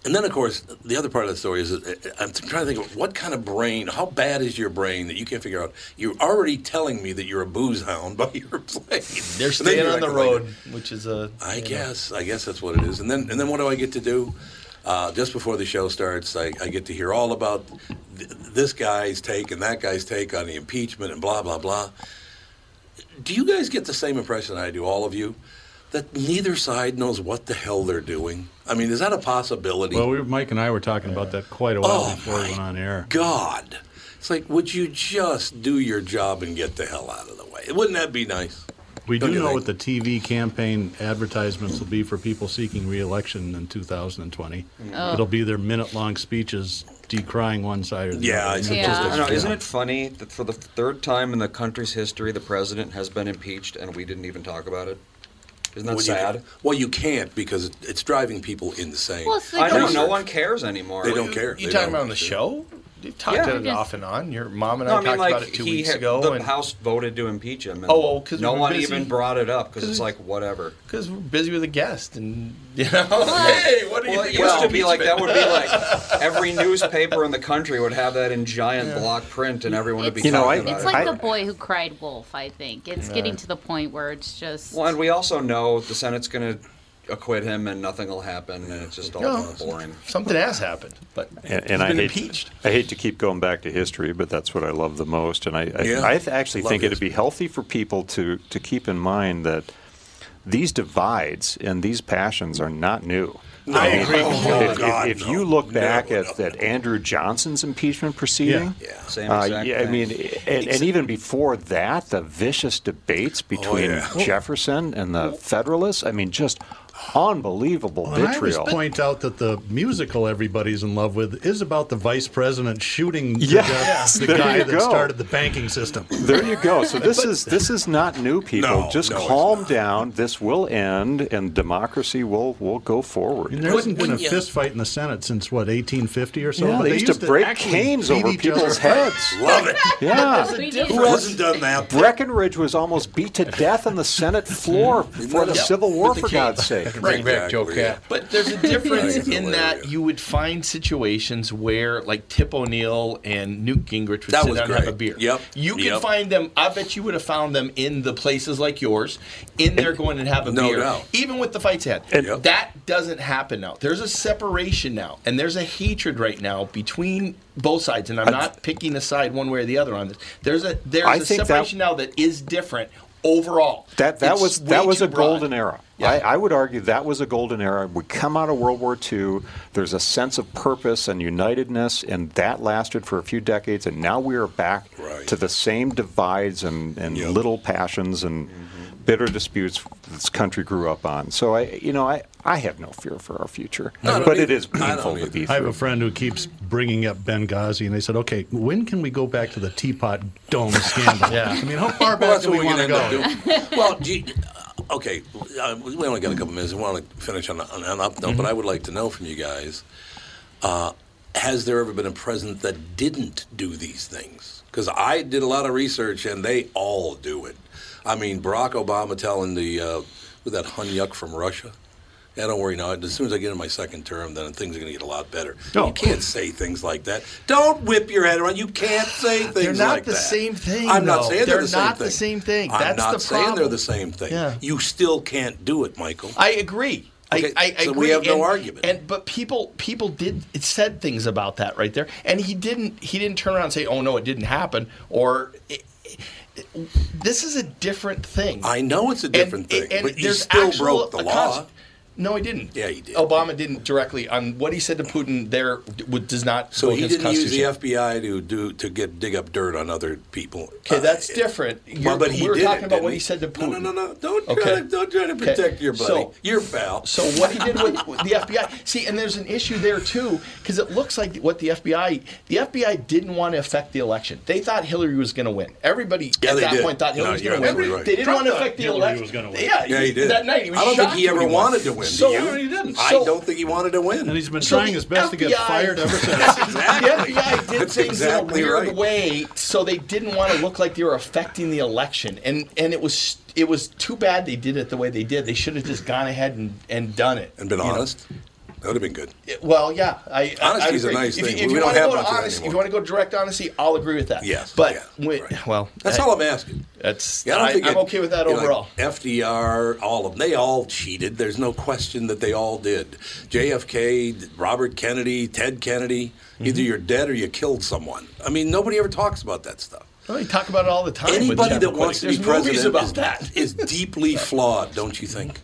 Speaker 10: and then of course the other part of the story is, that uh, I'm trying to think of what kind of brain, how bad is your brain that you can't figure out? You're already telling me that you're a booze hound by your plate.
Speaker 3: they're staying on the
Speaker 10: like-
Speaker 3: road, which is a.
Speaker 10: I
Speaker 3: you know.
Speaker 10: guess. I guess that's what it is. And then, and then what do I get to do? Uh, just before the show starts, I, I get to hear all about th- this guy's take and that guy's take on the impeachment and blah blah blah. Do you guys get the same impression I do, all of you, that neither side knows what the hell they're doing? I mean, is that a possibility?
Speaker 2: Well, we, Mike and I were talking about that quite a while
Speaker 10: Oh,
Speaker 2: before we went on air.
Speaker 10: God, it's like, would you just do your job and get the hell out of the way? Wouldn't that be nice?
Speaker 2: We
Speaker 10: Don't
Speaker 2: do know
Speaker 10: think?
Speaker 2: what the TV campaign advertisements will be for people seeking re-election in 2020.
Speaker 1: Oh.
Speaker 2: It'll be their minute-long speeches decrying one side or the
Speaker 10: Yeah,
Speaker 2: other.
Speaker 10: I see.
Speaker 1: Yeah.
Speaker 6: Know, isn't it funny that for the third time in the country's history, the president has been impeached and we didn't even talk about it? Isn't that
Speaker 10: Well, you
Speaker 6: sad?
Speaker 10: can- well, you can't because it's driving people insane.
Speaker 1: well, it's
Speaker 6: I
Speaker 1: like
Speaker 6: know, no one cares anymore.
Speaker 10: They don't care.
Speaker 3: You
Speaker 10: They
Speaker 3: talking
Speaker 10: don't.
Speaker 3: about on the show? We've talked
Speaker 6: Yeah.
Speaker 3: about it
Speaker 6: Yeah.
Speaker 3: off and on. Your mom and
Speaker 6: No,
Speaker 3: I,
Speaker 6: I mean,
Speaker 3: talked
Speaker 6: like
Speaker 3: about it two
Speaker 6: he
Speaker 3: weeks
Speaker 6: had,
Speaker 3: ago,
Speaker 6: the
Speaker 3: and
Speaker 6: House voted to impeach him. And
Speaker 3: Oh, well, 'cause
Speaker 6: no one
Speaker 3: busy.
Speaker 6: even brought it up because it's like whatever.
Speaker 3: because we're busy with a guest, and you know, hey, what do you
Speaker 6: Well,
Speaker 3: think?
Speaker 6: it used
Speaker 3: about
Speaker 6: to be like that would be like every newspaper in the country would have that in giant block print, and everyone would be
Speaker 1: It's,
Speaker 6: talking about
Speaker 1: it's
Speaker 6: it.
Speaker 1: like the boy who cried wolf. I think it's
Speaker 6: Yeah.
Speaker 1: getting to the point where it's just.
Speaker 6: Well, and we also know the Senate's going to acquit him, and nothing will happen, and it's just all
Speaker 3: No.
Speaker 6: boring.
Speaker 3: Something has happened, but
Speaker 5: And,
Speaker 3: he's
Speaker 5: and I
Speaker 3: been
Speaker 5: hate,
Speaker 3: impeached.
Speaker 5: I hate to keep going back to history, but that's what I love the most. And I, I,
Speaker 10: Yeah.
Speaker 5: I actually
Speaker 10: Love
Speaker 5: think it'd be healthy for people to, to keep in mind that these divides and these passions are not new.
Speaker 10: No,
Speaker 5: I mean,
Speaker 10: agree.
Speaker 5: if-
Speaker 10: Oh,
Speaker 5: if,
Speaker 10: God,
Speaker 5: if
Speaker 10: no.
Speaker 5: you look back at, at Andrew Johnson's impeachment proceeding,
Speaker 6: Yeah. Yeah. Same
Speaker 5: uh,
Speaker 6: exact
Speaker 5: yeah, I mean, and, and even before that, the vicious debates between
Speaker 10: yeah.
Speaker 5: Jefferson and the Federalists, I mean, just unbelievable
Speaker 2: Well, and I always point out that the musical everybody's in love with is about the vice president shooting
Speaker 5: Yes,
Speaker 2: death the guy that
Speaker 5: go.
Speaker 2: started the banking system.
Speaker 5: There you go. So this is this is not new, people.
Speaker 2: No,
Speaker 5: Just
Speaker 2: no,
Speaker 5: calm down. This will end, and democracy will will go forward.
Speaker 2: And there hasn't been a fist fight in the Senate since what 1850 or so.
Speaker 5: Yeah,
Speaker 2: but
Speaker 5: they used to break canes over people's heads.
Speaker 10: Love it.
Speaker 5: Yeah.
Speaker 1: There's a difference.
Speaker 10: Who hasn't done that?
Speaker 5: Breckenridge was almost beat to death on the Senate floor for the Civil War,
Speaker 3: the
Speaker 5: for
Speaker 3: cane.
Speaker 5: God's sake.
Speaker 4: Bring back Joe
Speaker 10: Exactly.
Speaker 4: Cat.
Speaker 3: But there's a difference in that you would find situations where, like Tip O'Neill and Newt Gingrich would
Speaker 10: That
Speaker 3: sit
Speaker 10: was
Speaker 3: down and have a beer.
Speaker 10: Yep.
Speaker 3: You could
Speaker 10: Yep.
Speaker 3: find them. I bet you would have found them in the places like yours, in there going and have a
Speaker 10: No
Speaker 3: beer.
Speaker 10: doubt.
Speaker 3: Even with the fights they had.
Speaker 5: And-
Speaker 10: Yep.
Speaker 3: That doesn't happen now. There's a separation now, and there's a hatred right now between both sides. And I'm not picking a side one way or the other on this. There's a there's
Speaker 5: I
Speaker 3: a
Speaker 5: think that-
Speaker 3: separation now that is different overall.
Speaker 5: That that
Speaker 3: It's
Speaker 5: was that was a
Speaker 3: broad.
Speaker 5: golden era.
Speaker 3: Yeah.
Speaker 5: I, I would argue that was a golden era. We come out of World War II. There's a sense of purpose and unitedness, and that lasted for a few decades. And now we are back
Speaker 10: Right.
Speaker 5: to the same divides and, and
Speaker 10: Yep.
Speaker 5: little passions and mm-hmm. Bitter disputes this country grew up on. So I, you know, I, I have no fear for our future,
Speaker 10: No,
Speaker 5: but it
Speaker 10: either.
Speaker 5: is
Speaker 10: I don't
Speaker 5: painful to
Speaker 10: either.
Speaker 5: be
Speaker 2: I have a friend who keeps bringing up Benghazi, and they said, "Okay, when can we go back to the teapot dome scandal?"
Speaker 3: Yeah.
Speaker 2: I mean, how far back
Speaker 10: that's
Speaker 2: do we
Speaker 10: we're
Speaker 2: want
Speaker 10: going
Speaker 2: to
Speaker 10: to
Speaker 2: go?
Speaker 10: end up. Well, gee, uh, okay, uh, we only got a couple minutes. I want to finish on, on an up note, but I would like to know from you guys: uh, Has there ever been a president that didn't do these things? Because I did a lot of research, and they all do it. I mean, Barack Obama telling the uh, with that hun yuck from Russia. Yeah, don't worry now. As soon as I get in my second term, then things are going to get a lot better.
Speaker 2: No.
Speaker 10: You can't say things like that. Don't whip your head around. You can't say things
Speaker 3: They're not
Speaker 10: like
Speaker 3: the
Speaker 10: that.
Speaker 3: same thing.
Speaker 10: I'm not saying they're,
Speaker 3: they're
Speaker 10: the same
Speaker 3: not
Speaker 10: thing.
Speaker 3: the same thing.
Speaker 10: I'm
Speaker 3: That's
Speaker 10: not
Speaker 3: the
Speaker 10: saying
Speaker 3: problem.
Speaker 10: they're the same thing.
Speaker 3: Yeah.
Speaker 10: You still can't do it, Michael.
Speaker 3: I agree.
Speaker 10: Okay,
Speaker 3: I, I
Speaker 10: so
Speaker 3: agree.
Speaker 10: we have no
Speaker 3: and,
Speaker 10: argument.
Speaker 3: And but people people did it said things about that right there, and he didn't he didn't turn around and say, "Oh no, it didn't happen," or. This is a different thing.
Speaker 10: I know it's a different
Speaker 3: And-
Speaker 10: thing,
Speaker 3: and
Speaker 10: but you still broke the law.
Speaker 3: const- No, he didn't.
Speaker 10: Yeah, he did.
Speaker 3: Obama didn't directly on what he said to Putin. There would, does not.
Speaker 10: So
Speaker 3: go
Speaker 10: he didn't use the FBI to do to get dig up dirt on other people.
Speaker 3: Okay,
Speaker 10: Uh,
Speaker 3: that's different.
Speaker 10: Well,
Speaker 3: You're-
Speaker 10: but he
Speaker 3: we were
Speaker 10: did
Speaker 3: talking
Speaker 10: it,
Speaker 3: about what
Speaker 10: he?
Speaker 3: he said to Putin.
Speaker 10: No, no, no, no. Don't try
Speaker 3: Okay.
Speaker 10: to don't try to
Speaker 3: Okay.
Speaker 10: protect your buddy.
Speaker 3: So-
Speaker 10: your pal.
Speaker 3: So what he did with, with the FBI, see, and there's an issue there too, because it looks like what the FBI, the FBI didn't want to affect the election. They thought Hillary was going to win. Everybody
Speaker 10: Yeah,
Speaker 3: at that
Speaker 10: did.
Speaker 3: point thought
Speaker 10: No,
Speaker 3: Hillary was going to win.
Speaker 10: right.
Speaker 3: They didn't
Speaker 2: Trump
Speaker 3: want to affect the
Speaker 2: Hillary
Speaker 3: election.
Speaker 2: was gonna win.
Speaker 3: Yeah,
Speaker 10: Yeah, he did.
Speaker 3: That night, he was
Speaker 10: I don't think he ever wanted to win.
Speaker 3: So
Speaker 10: do you?
Speaker 2: he didn't.
Speaker 10: I
Speaker 3: So-
Speaker 10: don't think he wanted to win.
Speaker 2: And he's been
Speaker 3: So
Speaker 2: trying his best to get fired ever since.
Speaker 10: exactly.
Speaker 3: The FBI did
Speaker 10: That's
Speaker 3: things
Speaker 10: exactly
Speaker 3: in a weird
Speaker 10: right.
Speaker 3: way, so they didn't want to look like they were affecting the election, and and it was it was too bad they did it the way they did. They should have just gone ahead and, and done it
Speaker 10: and been
Speaker 3: honest. know?
Speaker 10: That would have been good.
Speaker 3: Well, yeah, I.
Speaker 10: Honesty's
Speaker 3: I
Speaker 10: a nice
Speaker 3: if
Speaker 10: thing.
Speaker 3: You, if
Speaker 10: We
Speaker 3: you
Speaker 10: don't
Speaker 3: want to
Speaker 10: have
Speaker 3: go to
Speaker 10: much of
Speaker 3: honesty, if you want to go direct honesty, I'll agree with that.
Speaker 10: Yes,
Speaker 3: but
Speaker 10: yeah,
Speaker 3: when-
Speaker 10: right.
Speaker 3: well,
Speaker 10: That's
Speaker 3: I-
Speaker 10: all I'm asking.
Speaker 3: That's
Speaker 10: Yeah, I don't
Speaker 3: I,
Speaker 10: think
Speaker 3: I'm
Speaker 10: it-
Speaker 3: okay with that
Speaker 10: you know, like
Speaker 3: overall.
Speaker 10: FDR, all of them, they all cheated. There's no question that they all did. JFK, Robert Kennedy, Ted Kennedy.
Speaker 3: Mm-hmm.
Speaker 10: Either you're dead or you killed someone. I mean, nobody ever talks about that stuff.
Speaker 3: well, you talk about it all the time.
Speaker 10: Anybody that wants to be president
Speaker 3: about
Speaker 10: is,
Speaker 3: that.
Speaker 10: is deeply flawed, don't you think?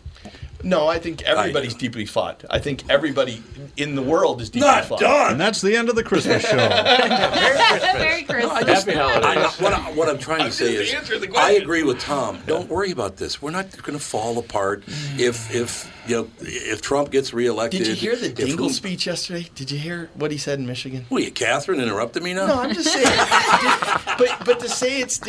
Speaker 3: No, I think everybody's deeply flawed. I think everybody in the world is deeply
Speaker 10: Not
Speaker 3: flawed.
Speaker 10: done.
Speaker 2: And that's the end of the Christmas show.
Speaker 1: Merry Christmas.
Speaker 10: I just-
Speaker 4: Happy holidays.
Speaker 10: I- what, I, what I'm trying to say is,
Speaker 3: answering
Speaker 10: I agree with Tom. Don't worry about this. We're not going to fall apart mm. if if you know if Trump gets reelected.
Speaker 3: Did you hear the Dingell
Speaker 10: who-
Speaker 3: speech yesterday? Did you hear what he said in Michigan?
Speaker 10: What are you, Catherine, interrupted me now?
Speaker 3: No, I'm just saying. but but to say it's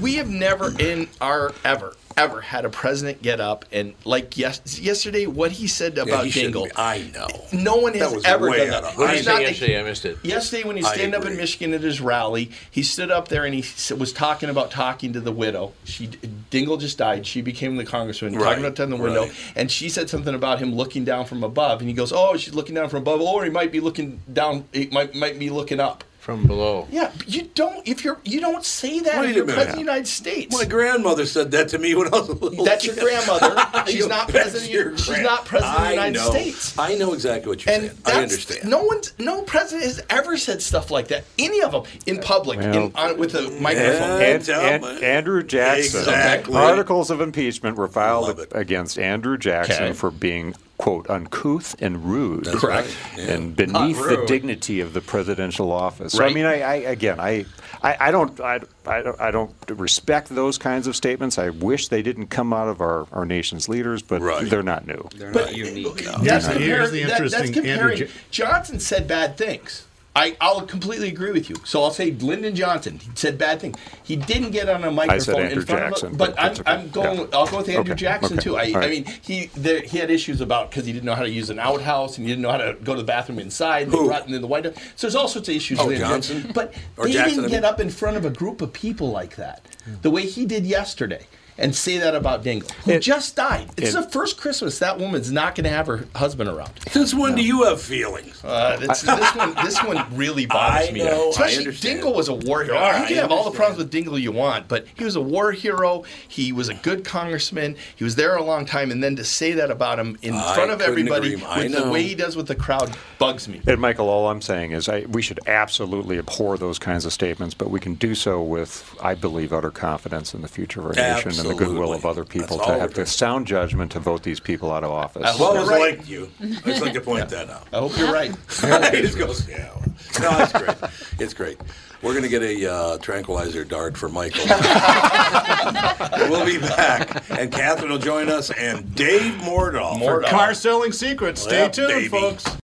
Speaker 3: we have never in our ever ever had a president get up and like yes, yesterday what he said
Speaker 10: Yeah,
Speaker 3: about
Speaker 10: he
Speaker 3: Dingell.
Speaker 10: be- I know.
Speaker 3: No one
Speaker 10: That
Speaker 3: has
Speaker 10: was
Speaker 3: ever
Speaker 10: way
Speaker 3: done
Speaker 10: out
Speaker 3: that.
Speaker 10: of-
Speaker 4: What did
Speaker 3: He's
Speaker 4: he say
Speaker 3: not-
Speaker 4: yesterday? I missed it.
Speaker 3: Yesterday, when he stand up in. Michigan at his rally, he stood up there and he was talking about talking to the widow. She Dingell just died. She became the congressman.
Speaker 10: Right,
Speaker 3: Talking about that the window,
Speaker 10: right.
Speaker 3: and she said something about him looking down from above, and he goes, "Oh, she's looking down from above, or he might be looking down. He might might be looking up."
Speaker 4: From below.
Speaker 3: Yeah, but you don't. If you're, you don't say that
Speaker 10: Wait
Speaker 3: if you're president of the United States.
Speaker 10: My grandmother said that to me when I was a little.
Speaker 3: That's your grandmother. She's not president.
Speaker 10: your
Speaker 3: She's not president of the United
Speaker 10: know.
Speaker 3: States.
Speaker 10: I know exactly what you're
Speaker 3: And
Speaker 10: saying. I understand.
Speaker 3: No one's, no president has ever said stuff like that. Any of them in public, in, on, with a microphone.
Speaker 5: An-
Speaker 10: tell
Speaker 5: An-
Speaker 10: me.
Speaker 5: Andrew Jackson.
Speaker 10: Exactly.
Speaker 5: Articles of impeachment were filed against Andrew Jackson
Speaker 3: Okay.
Speaker 5: for being quote uncouth and rude,
Speaker 10: That's
Speaker 3: Correct.
Speaker 10: right, yeah.
Speaker 5: and beneath the dignity of the presidential office. So I mean, I, I again, I, I, I don't, I, I don't, I don't respect those kinds of statements. I wish they didn't come out of our, our nation's leaders, but
Speaker 10: Right.
Speaker 5: they're not new.
Speaker 6: They're
Speaker 3: But
Speaker 6: not unique.
Speaker 3: That's,
Speaker 2: Now,
Speaker 3: compar-
Speaker 2: here's the
Speaker 3: that- that's comparing.
Speaker 2: Andrew
Speaker 3: Johnson said bad things. I, I'll completely agree with you. So I'll say Lyndon Johnson he said bad things. He didn't get on a microphone
Speaker 5: Andrew
Speaker 3: in front
Speaker 5: Jackson,
Speaker 3: of. A, but
Speaker 5: but
Speaker 3: I'm,
Speaker 5: okay.
Speaker 3: I'm going.
Speaker 5: Yeah.
Speaker 3: I'll go with Andrew
Speaker 5: Okay,
Speaker 3: Jackson
Speaker 5: okay,
Speaker 3: too. I,
Speaker 5: all
Speaker 3: I mean, he there, he had issues about because he didn't know how to use an outhouse and he didn't know how to go to the bathroom inside. And they
Speaker 10: Who?
Speaker 3: brought him in the White House. So there's all sorts of issues.
Speaker 10: Oh. Johnson?
Speaker 3: But
Speaker 10: Or
Speaker 3: they
Speaker 10: Jackson,
Speaker 3: didn't
Speaker 10: I
Speaker 3: get up in front of a group of people like that, the way he did yesterday. And say that about Dingell, who
Speaker 5: It-
Speaker 3: just died. It's
Speaker 5: it-
Speaker 3: the first Christmas that woman's not going to have her husband around.
Speaker 10: Since when do you have feelings?
Speaker 3: Uh, this, this one, this one really bothers
Speaker 10: I
Speaker 3: me.
Speaker 10: know,
Speaker 3: Especially
Speaker 10: understand.
Speaker 3: Dingell was a war hero.
Speaker 10: All right,
Speaker 3: you can have all the problems with Dingell you want, but he was a war hero. He was a good congressman. He was there a long time, and then to say that about him in
Speaker 10: I
Speaker 3: front of everybody
Speaker 10: agree more. I
Speaker 3: with the way he does with the crowd bugs me.
Speaker 5: And Michael, all I'm saying is I, we should absolutely abhor those kinds of statements, but we can do so with, I believe, utter confidence in the future of our nation and the goodwill of other people
Speaker 10: That's
Speaker 5: to
Speaker 10: all
Speaker 5: have
Speaker 10: we're
Speaker 5: the sound judgment to vote these people out of office.
Speaker 3: I
Speaker 10: I've
Speaker 3: hope
Speaker 10: always
Speaker 3: you're right.
Speaker 10: liked you. I just like to point that out.
Speaker 3: I hope you're right.
Speaker 10: he just goes, yeah. No, it's great. It's great. We're going to get a uh, tranquilizer dart for Michael. we'll be back, and Catherine will join us, and Dave Mordahl.
Speaker 3: Mordahl.
Speaker 2: Car selling secrets. Stay
Speaker 10: Yep,
Speaker 2: tuned,
Speaker 10: baby.
Speaker 2: folks.